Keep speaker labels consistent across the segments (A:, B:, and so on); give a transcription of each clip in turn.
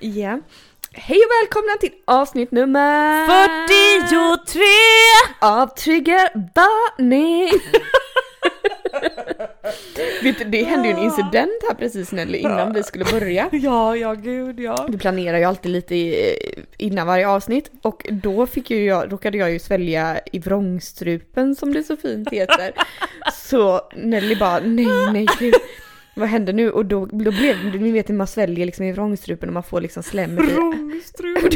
A: Ja. Hej och välkomna till avsnitt nummer
B: 43!
A: av Triggervarning! Vet du, det hände ju en incident här precis Nelly innan vi skulle börja.
B: Ja, ja gud ja.
A: Vi planerar ju alltid lite innan varje avsnitt och då fick ju jag, råkade jag ju svälja i vrångstrupen som det så fint heter. Så Nelly bara nej nej gud. Vad händer nu? Och då, då blev det, ni vet när man sväljer liksom i vrångstrupen och man får liksom slem i.
B: Rångstrupen.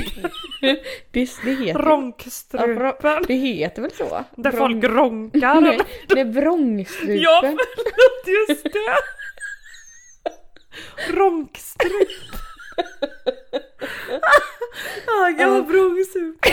A: Det, det heter
B: Ronkstrupen.
A: Det heter väl så?
B: Där
A: Vrång-
B: folk ronkar.
A: Nej, det är vrångstrupen.
B: Ja, förlåt, just det. Ronkstrup. ah, jag har vrångstrupen.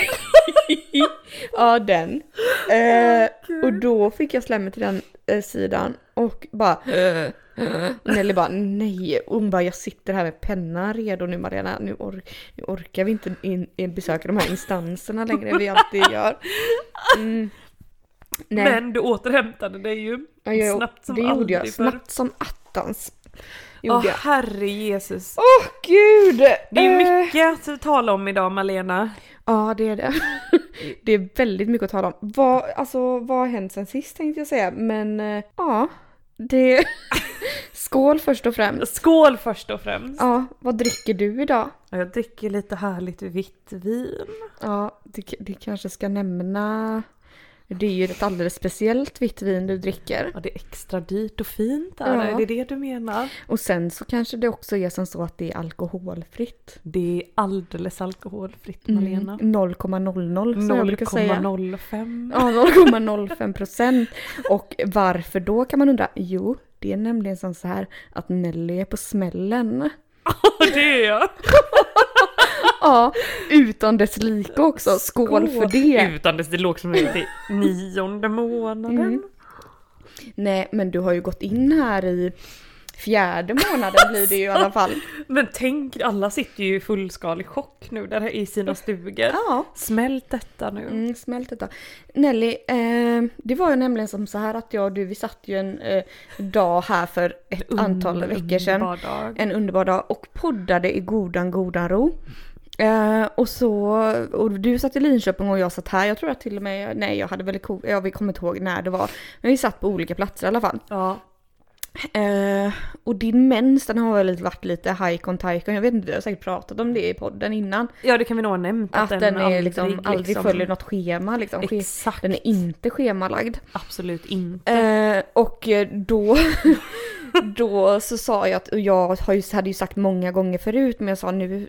A: ja, den. Eh, och då fick jag slemmet till den eh, sidan och bara. Nelly bara nej. Och hon bara jag sitter här med pennan redo nu Mariana. Nu, or nu orkar vi inte in, in besöka de här instanserna längre än vi alltid gör. Mm.
B: Men du återhämtade dig ju.
A: ja, jag,
B: snabbt som
A: det gjorde jag.
B: förr.
A: Snabbt som attans.
B: Åh
A: jag.
B: herre Jesus.
A: Åh gud!
B: Det är
A: Eh.
B: mycket att tala om idag Malena.
A: Ja, det är det. Det är väldigt mycket att tala om. Vad, alltså, vad har hänt sen sist tänkte jag säga, men eh, ja, det... Skål först och främst.
B: Skål först och främst.
A: Ja, vad dricker du idag?
B: Ja, Jag dricker lite härligt vitt vin.
A: Ja, det, det kanske ska nämna... Det är ju ett alldeles speciellt vitt vin du dricker.
B: Ja, det är extra dyrt och fint där.
A: Ja.
B: Är det det du menar?
A: Och sen så kanske det också är som så att det är alkoholfritt.
B: Det är alldeles alkoholfritt
A: Mm,
B: Malena.
A: 0,00 som jag brukar säga.
B: 0,05.
A: Ja, 0,05 procent. Och varför då kan man undra? Jo, det är nämligen som så här att Nelly är på smällen.
B: det är jag.
A: Ja, utan dess like också. Skål, för det.
B: Utan det, det låg som det nionde månaden.
A: Mm. Nej, men du har ju gått in här i fjärde månaden blir det ju i alla fall.
B: Men tänk, alla sitter ju i fullskalig chock nu där i sina stugor.
A: Ja.
B: Smält detta nu.
A: Mm, smält detta. Nelly, eh, det var ju nämligen som så här att jag och du, vi satt ju en eh, dag här för ett antal veckor sedan.
B: dag.
A: en underbar dag och poddade i godan godan ro. Eh, och så, och du satt i Linköping och jag satt här. Jag tror att till och med, nej jag hade väl, jag kommer inte ihåg när det var. Men vi satt på olika platser i alla fall.
B: Ja.
A: Eh, och din mens den har väl varit lite hajkon tajkon. Jag vet inte, vi har säkert pratat om det i podden innan.
B: ja, det kan vi nog ha nämnt.
A: Att, den, är liksom, aldrig
B: liksom-
A: följer något schema liksom.
B: Exakt.
A: Den är inte schemalagd.
B: Absolut inte.
A: Eh, och då, då så sa jag att, och jag hade ju sagt många gånger förut, men jag sa nu,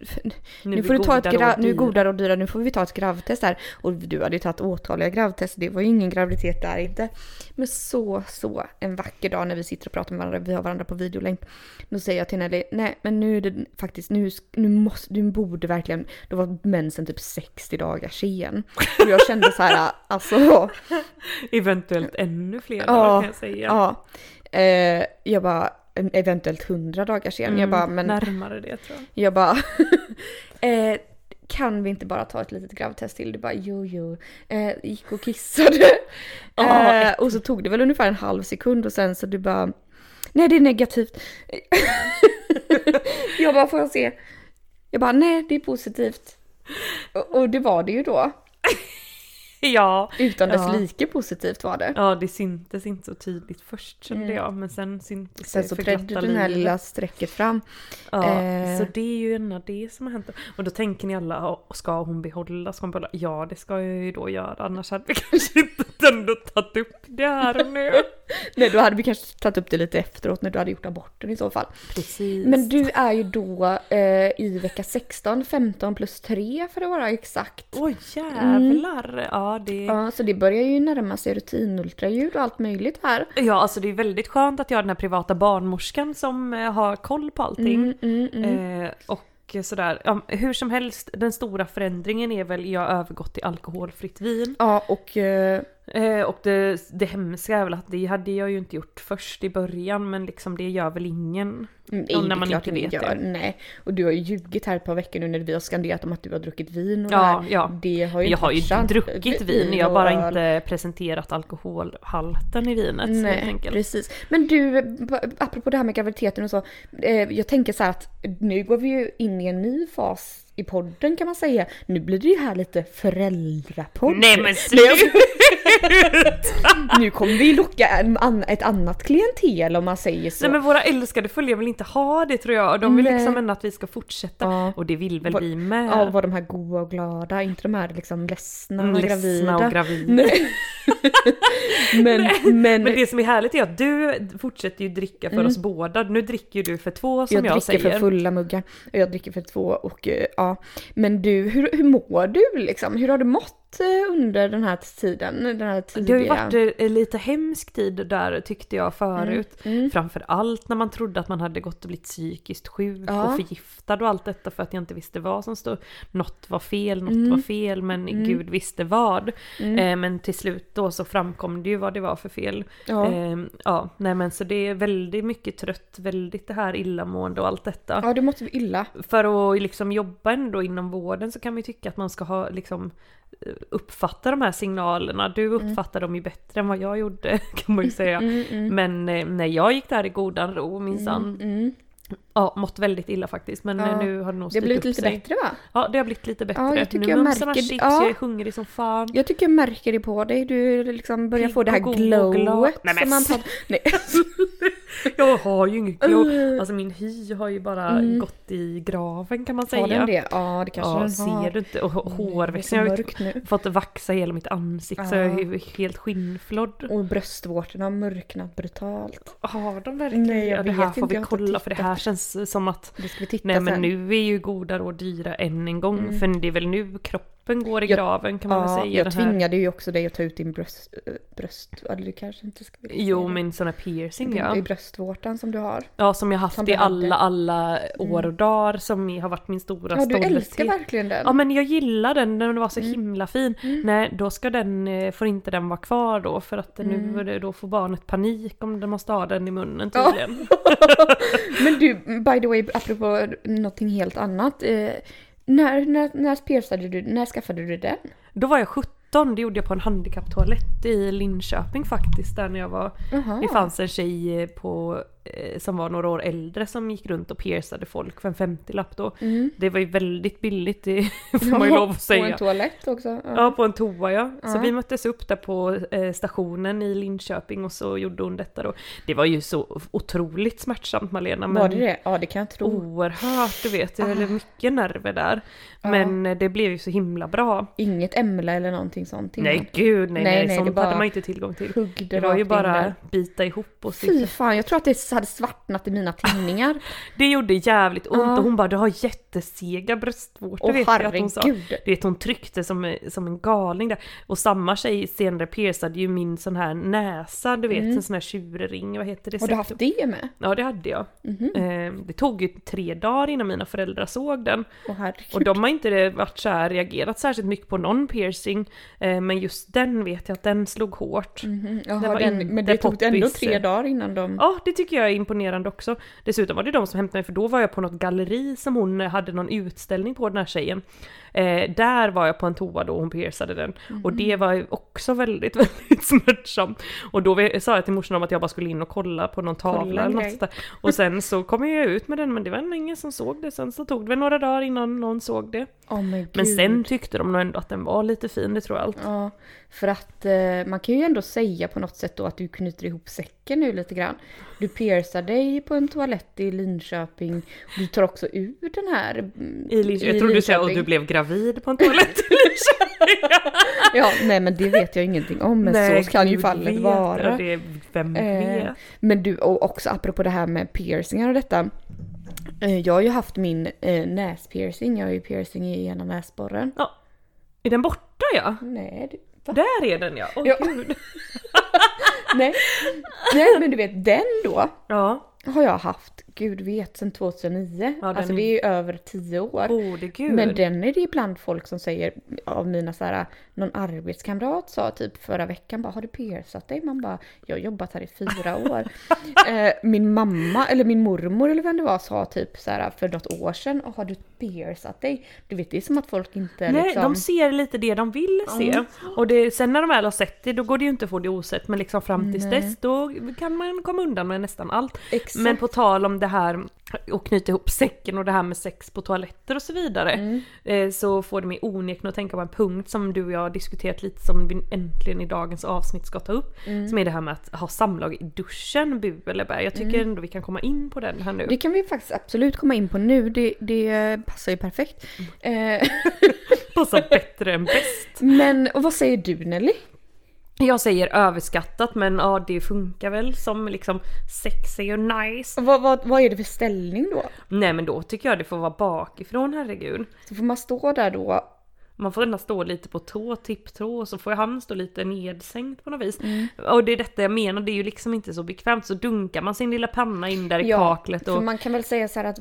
A: nu,
B: är
A: får du ta ett
B: godare
A: gra-
B: och
A: nu är godare och dyra, nu får vi ta ett gravtest här. Och du hade ju tagit åtaliga gravtest, det var ju ingen graviditet där inte. Men så, så en vacker dag när vi sitter och pratar med varandra, vi har varandra på videolänk. Då säger jag till Nelly, nej men nu är det faktiskt, nu, nu måste, du borde verkligen, då var mensen typ 60 dagar sen. Och jag kände så här, alltså,
B: Eventuellt ännu fler
A: Ja,
B: kan jag säga.
A: Ja. Eh, jag bara, eventuellt 100 dagar sen.
B: Mm,
A: jag bara, men
B: Närmare det tror jag.
A: jag bara, eh, kan vi inte bara ta ett litet gravtest till? Du bara, jo jo. Eh, gick och kissade. Eh, och så tog det väl ungefär en halv sekund och sen så du bara, nej det är negativt. jag bara, får jag se? Jag bara, nej det är positivt. Och, och det var det ju då.
B: Ja.
A: Utan dess
B: Ja.
A: like positivt var det.
B: ja, det syntes inte så tydligt först kände
A: Mm.
B: jag. Men sen syntes
A: Sen
B: det
A: så
B: för
A: trädde den här lilla strecket fram.
B: Ja,
A: Eh.
B: så det är ju en av det som har hänt. Och då tänker ni alla, "Ja, ska hon behålla? Ska hon behålla? Ja, det ska jag ju då göra. Annars hade vi kanske inte ändå tagit upp det här nu.
A: Nej, då hade vi kanske tagit upp det lite efteråt när du hade gjort aborten i så fall.
B: Precis.
A: Men du är ju då eh, i vecka 16, 15 plus 3 för att vara exakt.
B: Åh jävlar! Ja, det...
A: Ja, så det börjar ju närma sig rutinultraljud och allt möjligt här.
B: Ja, alltså det är väldigt skönt att jag har den här privata barnmorskan som eh, har koll på allting.
A: Mm, mm, mm.
B: Eh, och och sådär. Ja, hur som helst, den stora förändringen är väl jag har övergått till alkoholfritt vin.
A: Ja, och eh,
B: Eh, och det, det hemska är väl att det hade jag ju inte gjort först i början men liksom det gör väl ingen.
A: Mm,
B: när
A: det är
B: man inte vet
A: gör.
B: det.
A: Nej. Och du har ju ljugit här ett par veckor nu när vi har skanderat om att du har druckit vin och
B: Ja,
A: det här.
B: ja.
A: Det har ju
B: Jag har ju
A: sant.
B: druckit vin, jag har bara inte presenterat alkoholhalten i vinet helt
A: Nej,
B: enkelt.
A: precis. Men du, apropå det här med graviditeten och så. Eh, jag tänker så att nu går vi ju in i en ny fas i podden kan man säga. Nu blir det ju här lite föräldrapodd.
B: Nej men sluta!
A: Nu kommer vi locka en, an, ett annat klientel om man säger så.
B: Nej men våra älskade följare vill inte ha det tror jag. De vill
A: Nej.
B: liksom ändå att vi ska fortsätta.
A: Ja.
B: Och det vill väl
A: Va-
B: vi med.
A: Ja, var de här goa och glada, inte de här liksom ledsna
B: Mm,
A: och
B: ledsna
A: gravida.
B: och gravida.
A: Nej. men, men,
B: Men det som är härligt är att du fortsätter ju dricka för oss båda. Nu dricker ju du för två som
A: jag
B: jag,
A: dricker
B: säger.
A: för fulla muggar. Jag dricker för två och eh, ja. Men du, hur, hur mår du liksom? Hur har du mått eh, under den här tiden? Den här tidiga...
B: Det har ju varit eh, lite hemsk tid där tyckte jag förut.
A: Mm.
B: Framför allt när man trodde att man hade gått och blivit psykiskt sjuk
A: Ja.
B: och förgiftad och allt detta för att jag inte visste vad som stod. Något var fel, något
A: Mm.
B: var fel men gud visste vad. Eh, men till slut då så framkom det ju vad det var för fel.
A: Ja.
B: Eh, ja, nej men så det är väldigt mycket trött, väldigt det här illamående och allt detta.
A: ja, du måste bli illa.
B: För att liksom jobba ändå inom vården så kan man ju tycka att man ska ha liksom uppfatta de här signalerna. Du uppfattar dem ju bättre än vad jag gjorde kan man ju säga. Men eh, när jag gick där i godan ro minsann.
A: Mm.
B: Ja, mått väldigt illa faktiskt. Men
A: Ja.
B: eh, nu har det nog
A: Det har blivit lite
B: sig.
A: bättre va?
B: Ja, det har blivit lite bättre.
A: jag tycker
B: nu
A: jag märker-
B: chips,
A: ja.
B: jag är hungrig som fan.
A: Jag tycker jag märker det på dig. Du liksom börjar
B: Pigg
A: få det här glowet
B: Nej, men
A: som man pratar... Nej.
B: Jag har ju inget glow.
A: Uh.
B: Alltså min hy har ju bara
A: Mm.
B: gått i graven kan man säga.
A: Har den det? Ja, det kanske
B: Ja,
A: den
B: ser
A: har.
B: du inte? Och hårväxten, jag har fått vaxa hela mitt ansikte så jag är
A: Ja.
B: helt skinnflodd.
A: Och bröstvårtorna har mörknat brutalt.
B: Har de verkligen
A: Nej, jag
B: ja, det här får
A: inte,
B: vi
A: jag
B: kolla för det här känns som att
A: Det ska vi titta
B: Nej men
A: sen.
B: nu är ju goda råd dyra än en gång
A: Mm.
B: för det är väl nu kroppen går i
A: Jag-
B: graven kan man väl
A: Ja,
B: säga.
A: jag tvingade ju också dig att ta ut din bröst... äh, bröst eller du kanske inte ska vilja
B: Jo min sån här piercing ja.
A: I bröstvårtan som du har.
B: Ja som jag haft
A: Som
B: i alla alla år och dagar som har varit min stora
A: Ja, du älskar verkligen den.
B: Ja men jag gillar den, den var så
A: Mm.
B: himla fin. Nej då ska den, eh, får inte den vara kvar då för att nu
A: Mm.
B: då får barnet panik om den måste ha den i munnen
A: Ja.
B: tydligen.
A: Men du, by the way, apropå någonting helt annat. När, när, när piercade du, när skaffade du den?
B: Då var jag 17, det gjorde jag på en handikapptoalett i Linköping faktiskt där när jag var
A: Jaha.
B: Det fanns en tjej på, som var några år äldre som gick runt och piercade folk för en 50-lapp då.
A: Mm.
B: Det var ju väldigt billigt, det får man ju lov att
A: På
B: säga.
A: en toalett också. Ja.
B: Ja, på en toa ja. Så
A: Ja.
B: vi möttes upp där på eh, stationen i Linköping och så gjorde hon detta då. Det var ju så otroligt smärtsamt Malena. Men
A: Var det det? Ja, det kan jag tro.
B: Oerhört, du vet. Det
A: Ah.
B: är mycket nerver där. Men eh, det blev ju så himla bra.
A: Inget emla eller någonting sånt? innan?
B: Nej gud, nej
A: Nej,
B: nej,
A: nej,
B: sånt hade man inte tillgång till. Det var ju bara bita ihop och
A: Fy fan, jag tror att det hade svartnat i mina tinningar.
B: Det gjorde jävligt ont
A: Ja.
B: och hon bara du har jättesega bröstvårtor
A: Åh
B: vet jag att hon sa.
A: herregud.
B: Du vet hon tryckte som, som en galning där. Och samma tjej senare piercade ju min sån här näsa, du vet en sån här tjurring, vad heter det?
A: Mm. Har du haft det med?
B: Ja det hade jag.
A: Mhm.
B: Eh, det tog ju tre dagar innan mina föräldrar såg den.
A: Åh.
B: Och de har inte varit så här reagerat särskilt mycket på någon piercing. Eh, men just den vet jag att den slog hårt.
A: Mhm. Jaha,
B: Det var
A: den, men det tog ändå tre dagar innan de...
B: Ja, det tycker jag är imponerande också. Dessutom var det de som hämtade mig, för då var jag på något galleri som hon hade någon utställning på, den här tjejen. Eh, där var jag på en toa då hon piercade den. Och det var också väldigt, väldigt smärtsamt. Och då sa jag till morsan om att jag bara skulle in och kolla på någon tavla
A: Kolla
B: eller något sånt där. Och sen så kom jag ut med den, men det var ingen som såg det. Sen så tog det väl några dagar innan någon såg det.
A: Åh men
B: sen tyckte de nog ändå att den var lite fin, det tror jag allt.
A: Ja, för att eh, man kan ju ändå säga på något sätt då att du knyter ihop säcken nu lite grann. Du piercar dig på en toalett i Linköping. Och du tar också ur den här... mm,
B: I Linköping. Jag trodde du säga att du blev gravid på en toalett i Linköping.
A: Ja, nej men det vet jag ingenting om. Men så kan ju fallet
B: vet.
A: vara.
B: Det, vem
A: Eh,
B: vet?
A: Men du, och också apropå det här med piercingar och detta. Eh, jag har ju haft min eh, näspiercing. Jag har ju piercing i ena näsborren.
B: Ja. Är den borta ja?
A: Nej, va?
B: Där är den ja. Åh
A: Ja.
B: gud.
A: nej. nej, men du vet den då.
B: Ja.
A: har jag haft, gud vet, sedan 2009.
B: Ja,
A: alltså
B: är-
A: det är ju över 10 år.
B: Gud.
A: Men den är det ibland folk som säger, av mina så här, någon arbetskamrat sa typ förra veckan bara, har du piercat dig? Man bara, jag har jobbat här i fyra år. eh, min mamma, eller min mormor eller vem det var, sa typ så här för något år sedan, "Åh, har du piercat dig? Du vet, det är som att folk inte
B: Nej,
A: liksom...
B: de ser lite det de vill se. Och det, sen när de väl har sett det, då går det ju inte att få det osett. Men liksom fram tills
A: Nej.
B: dess, då kan man komma undan med nästan allt.
A: Exakt.
B: Men på tal om det här och knyta ihop säcken och det här med sex på toaletter och så vidare.
A: Mm.
B: Eh, så får det mig onekligen att tänka på en punkt som du och jag har diskuterat lite som vi äntligen i dagens avsnitt ska ta upp.
A: Mm.
B: Som är det här med att ha samlag i duschen, bu eller bä. Jag tycker ändå vi kan komma in på den här nu.
A: Mm. Det kan vi faktiskt absolut komma in på nu, det, det passar ju perfekt.
B: Mm.
A: Eh,
B: Passar bättre än bäst.
A: men och vad säger du Nelly?
B: Jag säger överskattat men ja det funkar väl som liksom sex är ju nice.
A: Vad, vad, vad är det för ställning då?
B: Nej men då tycker jag det får vara bakifrån herregud.
A: Så får man stå där då
B: Man får ändå stå lite på tå, tipptå och så får han stå lite nedsänkt på något vis. Och det är detta jag menar, det är ju liksom inte så bekvämt. Så dunkar man sin lilla panna in där i kaklet
A: för
B: och
A: man kan väl säga så här att...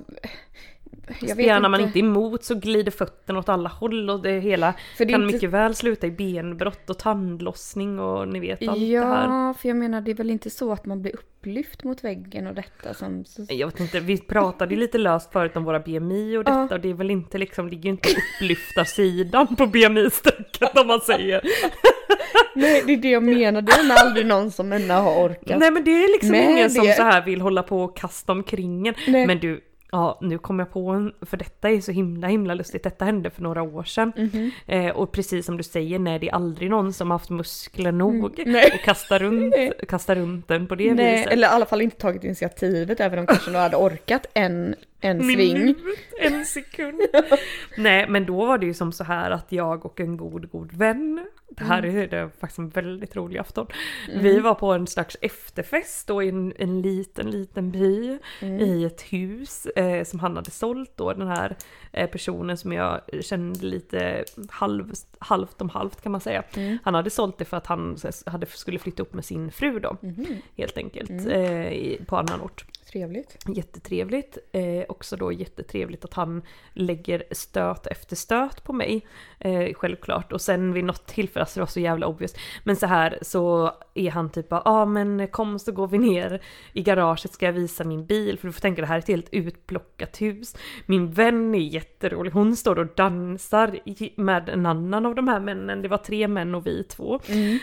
B: Spjärnar man inte emot så glider fötterna åt alla håll och det hela
A: För det
B: kan
A: inte-
B: mycket väl sluta i benbrott och tandlossning och ni vet allt det här.
A: Ja, för jag menar det är väl inte så att man blir upplyft mot väggen och detta som...
B: Jag vet inte, vi pratade ju lite löst förut om våra BMI och detta
A: Ja.
B: och det är väl inte liksom, ligger ju inte upplyfta sidan på BMI-strecket om man säger.
A: Nej, det är det jag menar. Det är aldrig någon som ännu har orkat.
B: Nej men det är liksom
A: Med
B: ingen som
A: det.
B: så här vill hålla på och kasta omkring en.
A: Nej.
B: Men du, ja nu kom jag på en, för detta är så himla himla lustigt, detta hände för några år sedan.
A: Mhm.
B: Eh, och precis som du säger, nej det är aldrig någon som haft muskler nog
A: Mm.
B: Och kasta runt, kasta runt den på det
A: Nej,
B: viset.
A: eller i alla fall inte tagit initiativet även om kanske några hade orkat en, en sving.
B: En sekund. Nej men då var det ju som så här att jag och en god god vän, det här
A: Mm.
B: är det faktiskt en väldigt rolig afton. Vi var på en slags efterfest då i en, en liten liten by
A: Mm.
B: i ett hus eh, som han hade sålt då den här eh, personen som jag kände lite halv, halvt om halvt kan man säga.
A: Mm.
B: Han hade sålt det för att han hade, skulle flytta upp med sin fru då
A: Mhm.
B: helt enkelt
A: Mm.
B: eh, på annan ort.
A: Trevligt.
B: Jättetrevligt. Eh, också då jättetrevligt att han lägger stöt efter stöt på mig. Eh, självklart. Och sen vid något tillfälle, alltså det var så jävla obvious. Men så här så är han typ bara, ja ah, men kom så går vi ner i garaget ska jag visa min bil. För du får tänka det här är ett helt utplockat hus. Min vän är jätterolig, hon står och dansar med en annan av de här männen. Det var tre män och vi två.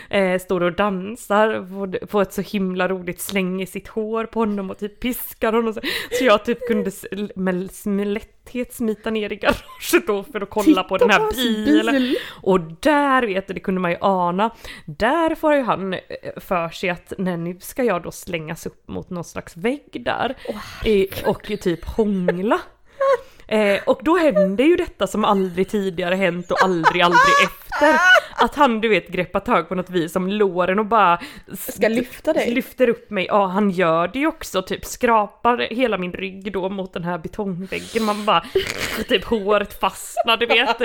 B: Eh, står och dansar, på, ett så himla roligt släng i sitt hår på honom och typ piskar honom. Så, så jag typ kunde med, med lätthet smita ner i garaget då för att kolla på den här bilen.
A: bil.
B: Och där vet du, det kunde man ju ana, där får ju han eh, för sig att nej, nu ska jag då slängas upp mot någon slags vägg där eh, och typ hångla. Eh, och då händer ju detta som aldrig tidigare hänt och aldrig, aldrig efter. Att han du vet greppar tag på något vis som låren och bara
A: Ska lyfta dig.
B: lyfter upp mig. Ja han gör det ju också, typ skrapar hela min rygg då mot den här betongväggen. Man bara, typ håret fastnar du vet,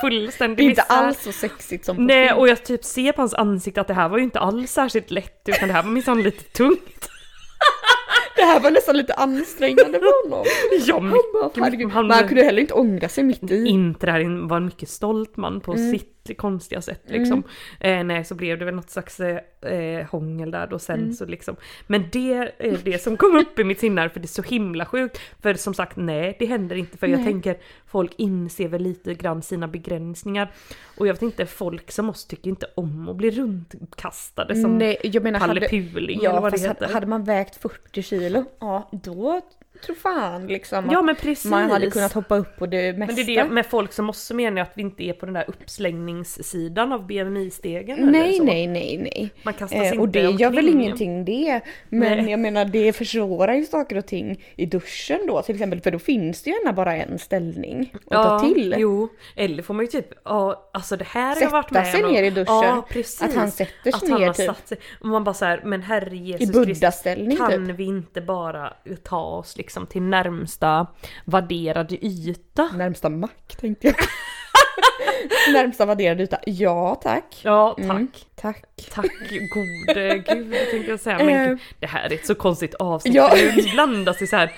B: fullständigt
A: Det är inte alls så sexigt som på
B: Nej
A: film.
B: och jag typ ser på hans ansikte att det här var ju inte alls särskilt lätt utan det här var minsann lite tungt.
A: Det här var nästan lite ansträngande för honom.
B: Ja,
A: Han bara,
B: mycket, han-
A: Men han kunde heller inte ångra sig mitt i.
B: inte det här var en mycket stolt man på
A: Mm.
B: sitt konstiga sätt liksom. Eh, nej så blev det väl något slags eh, hångel där då sen
A: Mm.
B: så liksom. Men det är det som kom upp i mitt sinne för det är så himla sjukt. För som sagt nej det händer inte för jag
A: Nej.
B: tänker folk inser väl lite grann sina begränsningar. Och jag vet inte folk som oss tycker inte om att bli runtkastade som
A: Nej, jag menar hade,
B: pallepuling eller
A: ja,
B: vad det heter.
A: hade man vägt 40 kilo, ja då tror fan liksom
B: Ja men precis.
A: man hade kunnat hoppa upp på det mesta.
B: Men det är det med folk som också menar jag att vi inte är på den där uppslängningssidan av BMI-stegen
A: Nej, nej, nej, nej.
B: Man kastas
A: Eh,
B: inte
A: och det gör väl ingenting det. Men
B: Nej.
A: jag menar det försvårar ju saker och ting i duschen då till exempel. För då finns det ju gärna bara en ställning att ta till.
B: Jo, eller får man ju typ, ja alltså det här har
A: Sätta
B: jag varit med
A: sig
B: om.
A: ner i duschen.
B: Ja, precis.
A: Att han sätter sig
B: Att han
A: ner
B: har
A: typ.
B: satt sig. Och man bara så här, men herre Jesus
A: I
B: Kristus, kan
A: typ.
B: vi inte bara ta oss liksom till närmsta värderade yta?
A: Närmsta mack tänkte jag. Närmsta vadderade yta. Ja tack.
B: Ja, tack.
A: Mm, tack.
B: Tack gode gud tänkte jag säga. Men
A: Eh.
B: gud, det här är ett så konstigt avsnitt.
A: Ja.
B: Nu blandas det så här.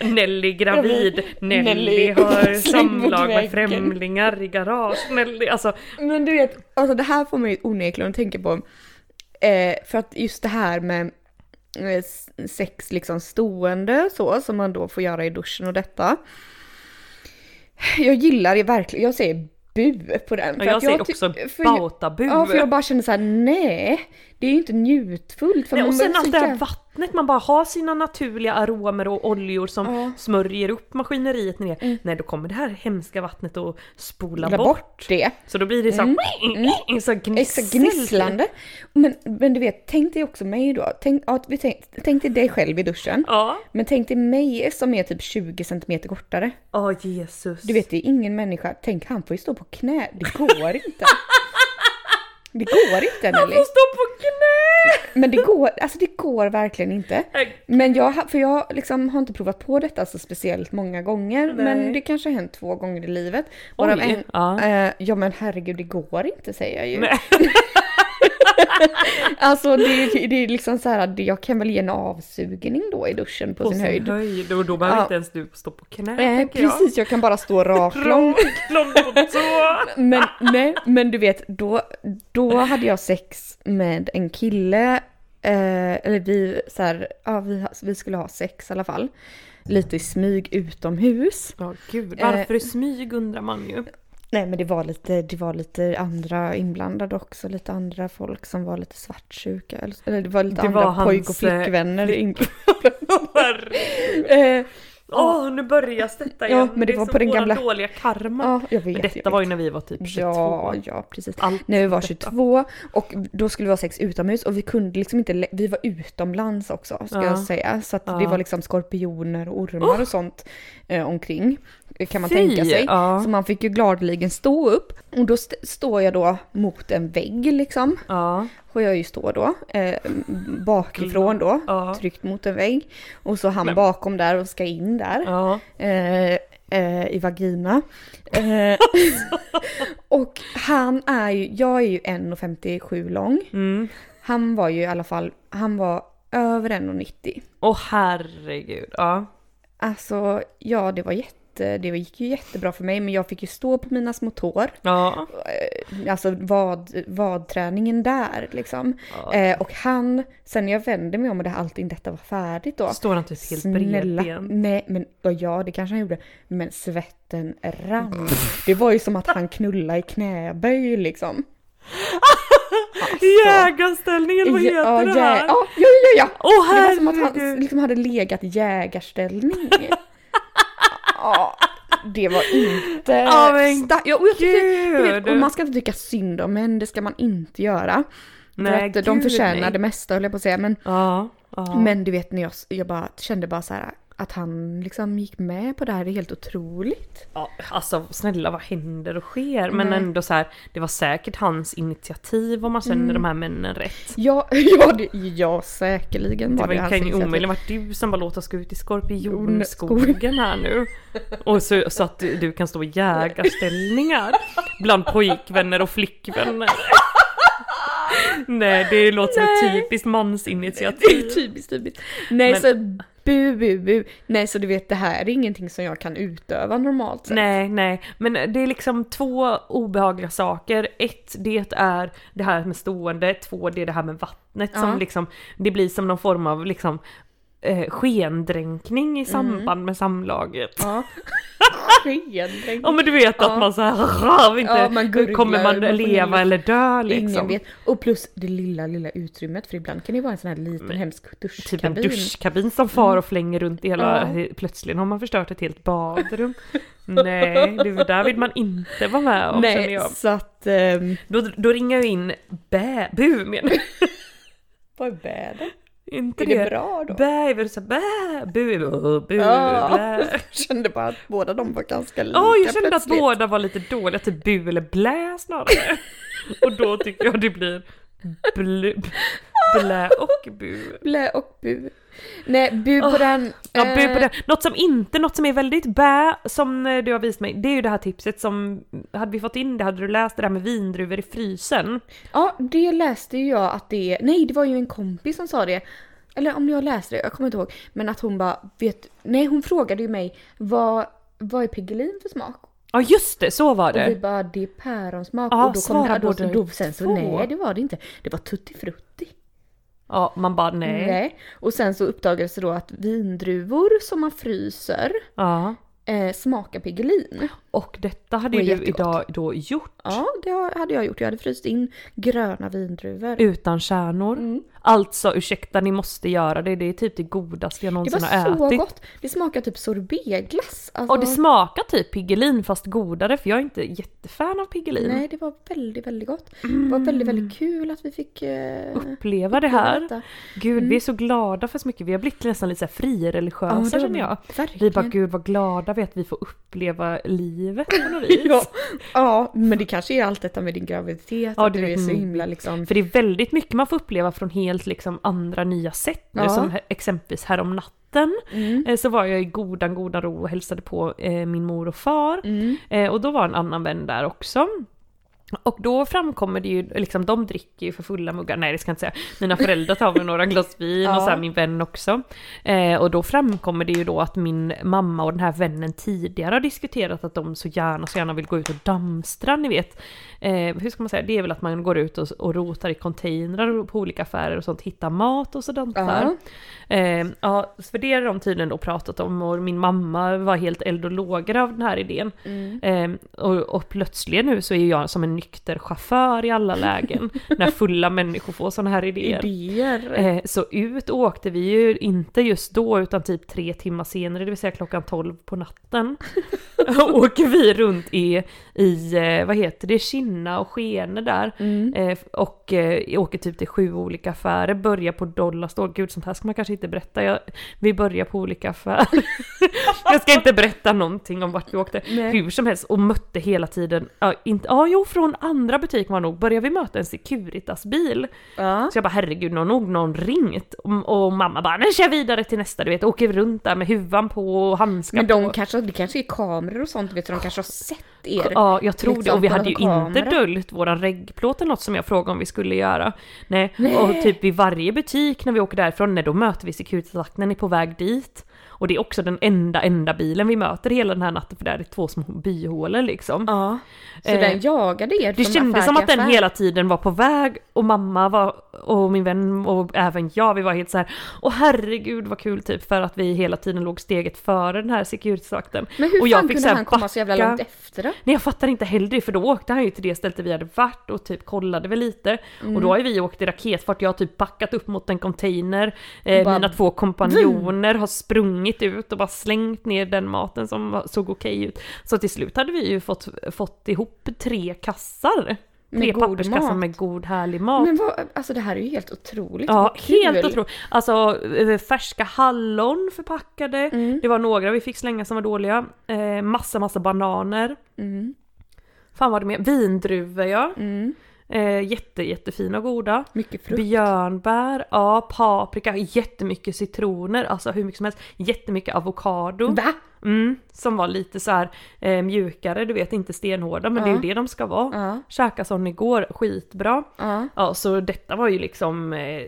B: Nelly gravid, Nelly,
A: Nelly
B: har samlag med främlingar i garage. Nelly, alltså.
A: Men du vet, alltså det här får mig onekligen att tänka på. Eh, för att just det här med sex liksom stående så som man då får göra i duschen och detta. Jag gillar det verkligen, jag säger bu på den.
B: Ja, jag säger också
A: för
B: bautabu.
A: Ja, för jag bara känner så här: nej, det är ju inte njutfullt. För
B: Nej, och sen allt det här
A: jävla-
B: vattnet, man bara har sina naturliga aromer och oljor som
A: Ja.
B: smörjer upp maskineriet ner. Nej, då kommer det här hemska vattnet att spola bort.
A: bort det.
B: Så då blir det så,
A: Mm.
B: så gnissel.
A: Exakt, gnisslande. Men, men du vet, tänk dig också mig då. Tänk, ja, tänk, tänk dig dig själv i duschen.
B: Ja.
A: Men tänk dig mig som är typ 20 centimeter kortare.
B: Åh Jesus.
A: Du vet, det är ingen människa. Tänk, han får ju stå på knä. Det går inte. Det går inte
B: Han
A: Nelly.
B: får stå på knä!
A: Men det går, alltså det går verkligen inte. Men jag, för jag liksom har inte provat på detta så speciellt många gånger.
B: Nej.
A: Men det kanske har hänt två gånger i livet.
B: Oj,
A: en,
B: ja.
A: eh, ja men herregud, det går inte säger jag ju.
B: Nej.
A: Alltså det, det är liksom så här att jag kan väl ge en avsugning då i duschen på,
B: På
A: sin höjd.
B: höjd. Och då behöver
A: Ja.
B: inte ens du stå på knä
A: Eh,
B: tänker jag.
A: precis, jag kan bara stå raklång.
B: På tå.
A: Men, nej, men du vet, då, då hade jag sex med en kille. Eh, eller vi, så här, ja, vi, vi skulle ha sex i alla fall. Lite i smyg utomhus.
B: Ja gud,
A: Eh.
B: varför i smyg undrar man ju.
A: Nej men det var lite, det var lite andra inblandade också, lite andra folk som var lite svartsjuka. Eller, det var lite
B: Det
A: andra
B: var
A: pojk och flickvänner
B: eh,
A: inblandade. eh,
B: Åh, nu börjar detta
A: Ja,
B: igen.
A: men det var
B: är
A: på den gamla-
B: dåliga karma.
A: ja, jag vet.
B: men
A: jag
B: detta var ju
A: vet.
B: när vi var typ 22.
A: Ja, ja precis.
B: Allt
A: När vi var
B: detta.
A: 22 och då skulle vi ha sex utomhus och vi kunde liksom inte, vi var utomlands också ska
B: Ja.
A: jag säga. Så att
B: Ja.
A: det var liksom skorpioner och ormar och sånt eh, omkring. Kan man
B: Fy,
A: tänka sig.
B: Ja.
A: Så man fick ju gladeligen stå upp. Och då st- står jag då mot en vägg liksom.
B: ja.
A: Får jag ju stå då. Eh, bakifrån då.
B: Ja.
A: Tryckt mot en vägg. Och så han
B: Men-
A: bakom där och ska in där.
B: Ja.
A: Eh, eh, i vagina. Eh, och han är ju, jag är ju 1,57 lång.
B: Mm.
A: Han var ju i alla fall, han var över 1,90.
B: Åh herregud. Ja.
A: Alltså, ja det var jätte, det gick ju jättebra för mig men jag fick ju stå på mina små tår.
B: Ja.
A: Eh, Alltså vad, vadträningen där liksom.
B: ja.
A: Eh, och han, sen när jag vände mig om och det, allting detta var färdigt då.
B: Står han typ helt bredbent?
A: nej men ja det kanske han gjorde. Men svetten rann. Det var ju som att han knullade i knäböj liksom. Alltså.
B: Jägarställningen, vad heter
A: ja,
B: det här?
A: Ja, ja, ja, ja.
B: Åh
A: Det var som att han liksom hade legat jägarställning. Ja, det var inte...
B: Ja, men
A: sta- ja, och jag tycker, vet, och man ska inte tycka synd om män, det ska man inte göra.
B: Nej,
A: för att de
B: gud,
A: förtjänar
B: nej.
A: det mesta höll jag på att säga. Men,
B: Ja. ja.
A: men du vet när jag, jag bara kände bara så här att han liksom gick med på det här, det är helt otroligt.
B: Ja, alltså snälla vad händer och sker? Men
A: Nej.
B: ändå så här, det var säkert hans initiativ om man känner
A: Mm.
B: de här männen rätt.
A: Ja, ja, det, ja säkerligen
B: Det
A: var
B: var,
A: det hans
B: kan ju
A: initiativ.
B: omöjligen varit du som bara låt oss gå ut i
A: skog.
B: skorpionskogen här nu. Och så, så att du, kan stå i jägarställningar bland pojkvänner och flickvänner. Nej, det låter som ett typiskt
A: Det är
B: mansinitiativ.
A: typiskt, typiskt. Nej
B: Men-
A: så bu, bu, bu. Nej så du vet det här är ingenting som jag kan utöva normalt sett.
B: Nej, nej, men det är liksom två obehagliga saker. Ett, det är det här med stående. Två, det är det här med vattnet
A: Ja.
B: som liksom, det blir som någon form av liksom eh, skendränkning i samband med samlaget.
A: Ja. Skendräng.
B: Ja men du vet
A: Ja.
B: att man såhär, inte,
A: Ja, man gurglar,
B: kommer man
A: man
B: leva
A: luft.
B: eller dö
A: Ingen
B: liksom.
A: vet. Och plus det lilla, lilla utrymmet för ibland kan det ju vara en sån här liten
B: Men,
A: hemsk
B: Typ en
A: duschkabin.
B: duschkabin som far och flänger runt i hela,
A: Ja.
B: plötsligt har man förstört ett helt badrum. Nej, det där vill man inte vara med om känner
A: Nej,
B: jag.
A: så att... Um,
B: Då, då ringer jag in bä, bu menar jag.
A: vad är bäder?
B: Inte
A: Är
B: det?
A: det bra då?
B: Bä, väl så bä, bu, bu, bu,
A: Ja.
B: blä.
A: Jag kände bara att båda de var ganska lika
B: Ja, jag kände
A: plötsligt.
B: att båda var lite dåliga, typ bu eller blä snarare. Och då tycker jag det blir blu. Blä och bu.
A: Blä och bu. Nej, bu på
B: Åh,
A: den.
B: Ja, bu på det. Något som inte, något som är väldigt bä, som eh, du har visat mig, det är ju det här tipset som, hade vi fått in det, hade du läst det där med vindruvor i frysen?
A: Ja, det läste ju jag att det Nej, det var ju en kompis som sa det. Eller om jag läste det, jag kommer inte ihåg. Men att hon bara, vet... Nej, hon frågade ju mig vad, vad är Piggelin för smak?
B: Ja just det, så var
A: Och vi
B: det.
A: bara, det är päronsmak.
B: Ja,
A: och då kom det, då, då, sen så nej, det var det inte. Det var tutti frutti.
B: Ja, man bara nej.
A: Och sen så uppdagades det då att vindruvor som man fryser
B: Ja.
A: eh, smakar Piggelin.
B: Och detta hade ju du idag då gjort
A: Ja, det hade jag gjort. Jag hade fryst in gröna vindruvor.
B: utan kärnor.
A: Mm.
B: Alltså ursäkta, ni måste göra det. Det är typ det godaste jag
A: Det
B: någonsin
A: var
B: har
A: så
B: ätit.
A: gott. Det smakar typ sorbetglass. Alltså,
B: Och det smakar typ Piggelin fast godare för jag är inte jättefan av Piggelin.
A: Nej, det var väldigt, väldigt gott. Det var väldigt, väldigt kul att vi fick eh,
B: Uppleva det här.
A: detta.
B: Gud,
A: Mm.
B: vi är så glada för så mycket. Vi har blivit nästan lite så här frireligiösa
A: Ja, det var
B: känner jag.
A: Verkligen.
B: Vi bara gud vad glada vi är att vi får uppleva livet på något vis.
A: Ja, ja, men det kanske är allt detta med din graviditet,
B: Ja,
A: att
B: du
A: är så himla liksom...
B: För det är väldigt mycket man får uppleva från helt liksom andra nya sätt nu.
A: Ja.
B: Som exempelvis härom natten
A: Mm.
B: eh, så var jag i godan godan ro och hälsade på eh, min mor och far.
A: Mm.
B: Eh, och då var en annan vän där också. Och då framkommer det ju, liksom de dricker ju för fulla muggar, nej det ska jag inte säga. Mina föräldrar tar väl några glas vin och
A: Ja.
B: så här min vän också. Eh, och då framkommer det ju då att min mamma och den här vännen tidigare har diskuterat att de så gärna, så gärna vill gå ut och dammstra, ni vet. Eh, hur ska man säga, det är väl att man går ut och, och rotar i containrar på olika affärer och sånt, hittar mat och sådant där.
A: Ja.
B: Eh, ja, för det har de tydligen då pratat om och min mamma var helt eld och lågor av den här idén.
A: Mm.
B: Eh, och, och plötsligt nu så är jag som en nykter chaufför i alla lägen när fulla människor får sådana här idéer.
A: Idéer.
B: Eh, så ut åkte vi ju inte just då utan typ tre timmar senare, det vill säga klockan 12 på natten. åker vi runt i, i eh, vad heter det, Kinna och Skene där.
A: Mm.
B: Eh, och eh, åker typ till sju olika affärer, börjar på Dollarstore, gud sånt här ska man kanske inte berätta. Jag, vi börjar på olika affärer. jag ska inte berätta någonting om vart vi åkte.
A: Nej.
B: Hur som helst och mötte hela tiden, ja, inte, ja jo från andra butiker var nog, började vi möta en Securitas-bil.
A: Ja.
B: Så jag bara herregud, nu har nog någon ringt. Och, och mamma bara, nu kör vidare till nästa, du vet, åker runt där med huvan på och handskar
A: Men de
B: på.
A: kanske, det kanske är kameror och sånt, vet du, de kanske har sett er.
B: Ja, jag tror det. Och vi hade ju
A: någon
B: inte döljt våran reggplåt eller något som jag frågade om vi skulle göra. Nej.
A: Nej.
B: Och typ vid varje butik när vi åker därifrån, nej, då möter vi Securitasvakten, den är på väg dit. Och det är också den enda, enda bilen vi möter hela den här natten, för det är två små byhålor liksom.
A: Ja. Så
B: Eh,
A: den jagade er
B: Det kändes som att den
A: affär.
B: hela tiden var på väg och mamma var, och min vän och även jag, vi var helt så här, åh herregud vad kul typ för att vi hela tiden låg steget före den här Securitasvakten.
A: Men hur
B: och jag
A: fan
B: fick
A: kunde
B: här
A: han komma så jävla
B: backa.
A: långt efter då?
B: Nej jag fattar inte heller det, för då åkte han ju till det stället där vi hade varit och typ kollade väl lite.
A: Mm.
B: Och då har ju vi åkt i raketfart, jag har typ backat upp mot en container, eh,
A: Bara
B: mina två kompanjoner har sprungit ut och bara slängt ner den maten som såg okej ut. Så till slut hade vi ju fått, fått ihop tre kassar.
A: Med
B: Tre
A: god
B: papperskassar
A: mat.
B: med god härlig mat.
A: Men vad, alltså det här är ju helt otroligt.
B: Ja, helt otroligt. Alltså eh, färska hallon förpackade,
A: Mm.
B: det var några vi fick slänga som var dåliga. Eh, massa, massa bananer.
A: Mm.
B: Fan vad det mer? Vindruvor ja.
A: Mm.
B: Eh, jätte, jättefina och goda.
A: Mycket frukt.
B: Björnbär, ja, paprika, jättemycket citroner, alltså hur mycket som helst. Jättemycket avokado.
A: Va?
B: Mm, som var lite så här eh, mjukare, du vet inte stenhårda men det är ju det de ska vara.
A: Ja.
B: Käka sån igår, skitbra.
A: Ja.
B: Ja, så detta var ju liksom eh,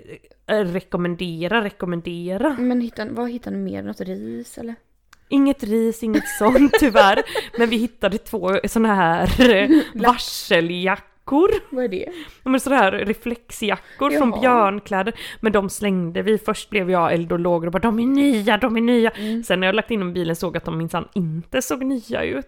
B: rekommendera, rekommendera.
A: Men hittade, vad hittade ni mer? Något ris eller?
B: Inget ris, inget sånt tyvärr. Men vi hittade två såna här eh, varseljackor.
A: Vad är det?
B: Men sådana här reflexjackor från
A: Jaha.
B: Björnkläder. Men de slängde vi. Först blev jag eld och lågor och bara de är nya, de är nya.
A: Mm.
B: Sen när jag lagt in dem i bilen såg jag att de minsann inte såg nya ut.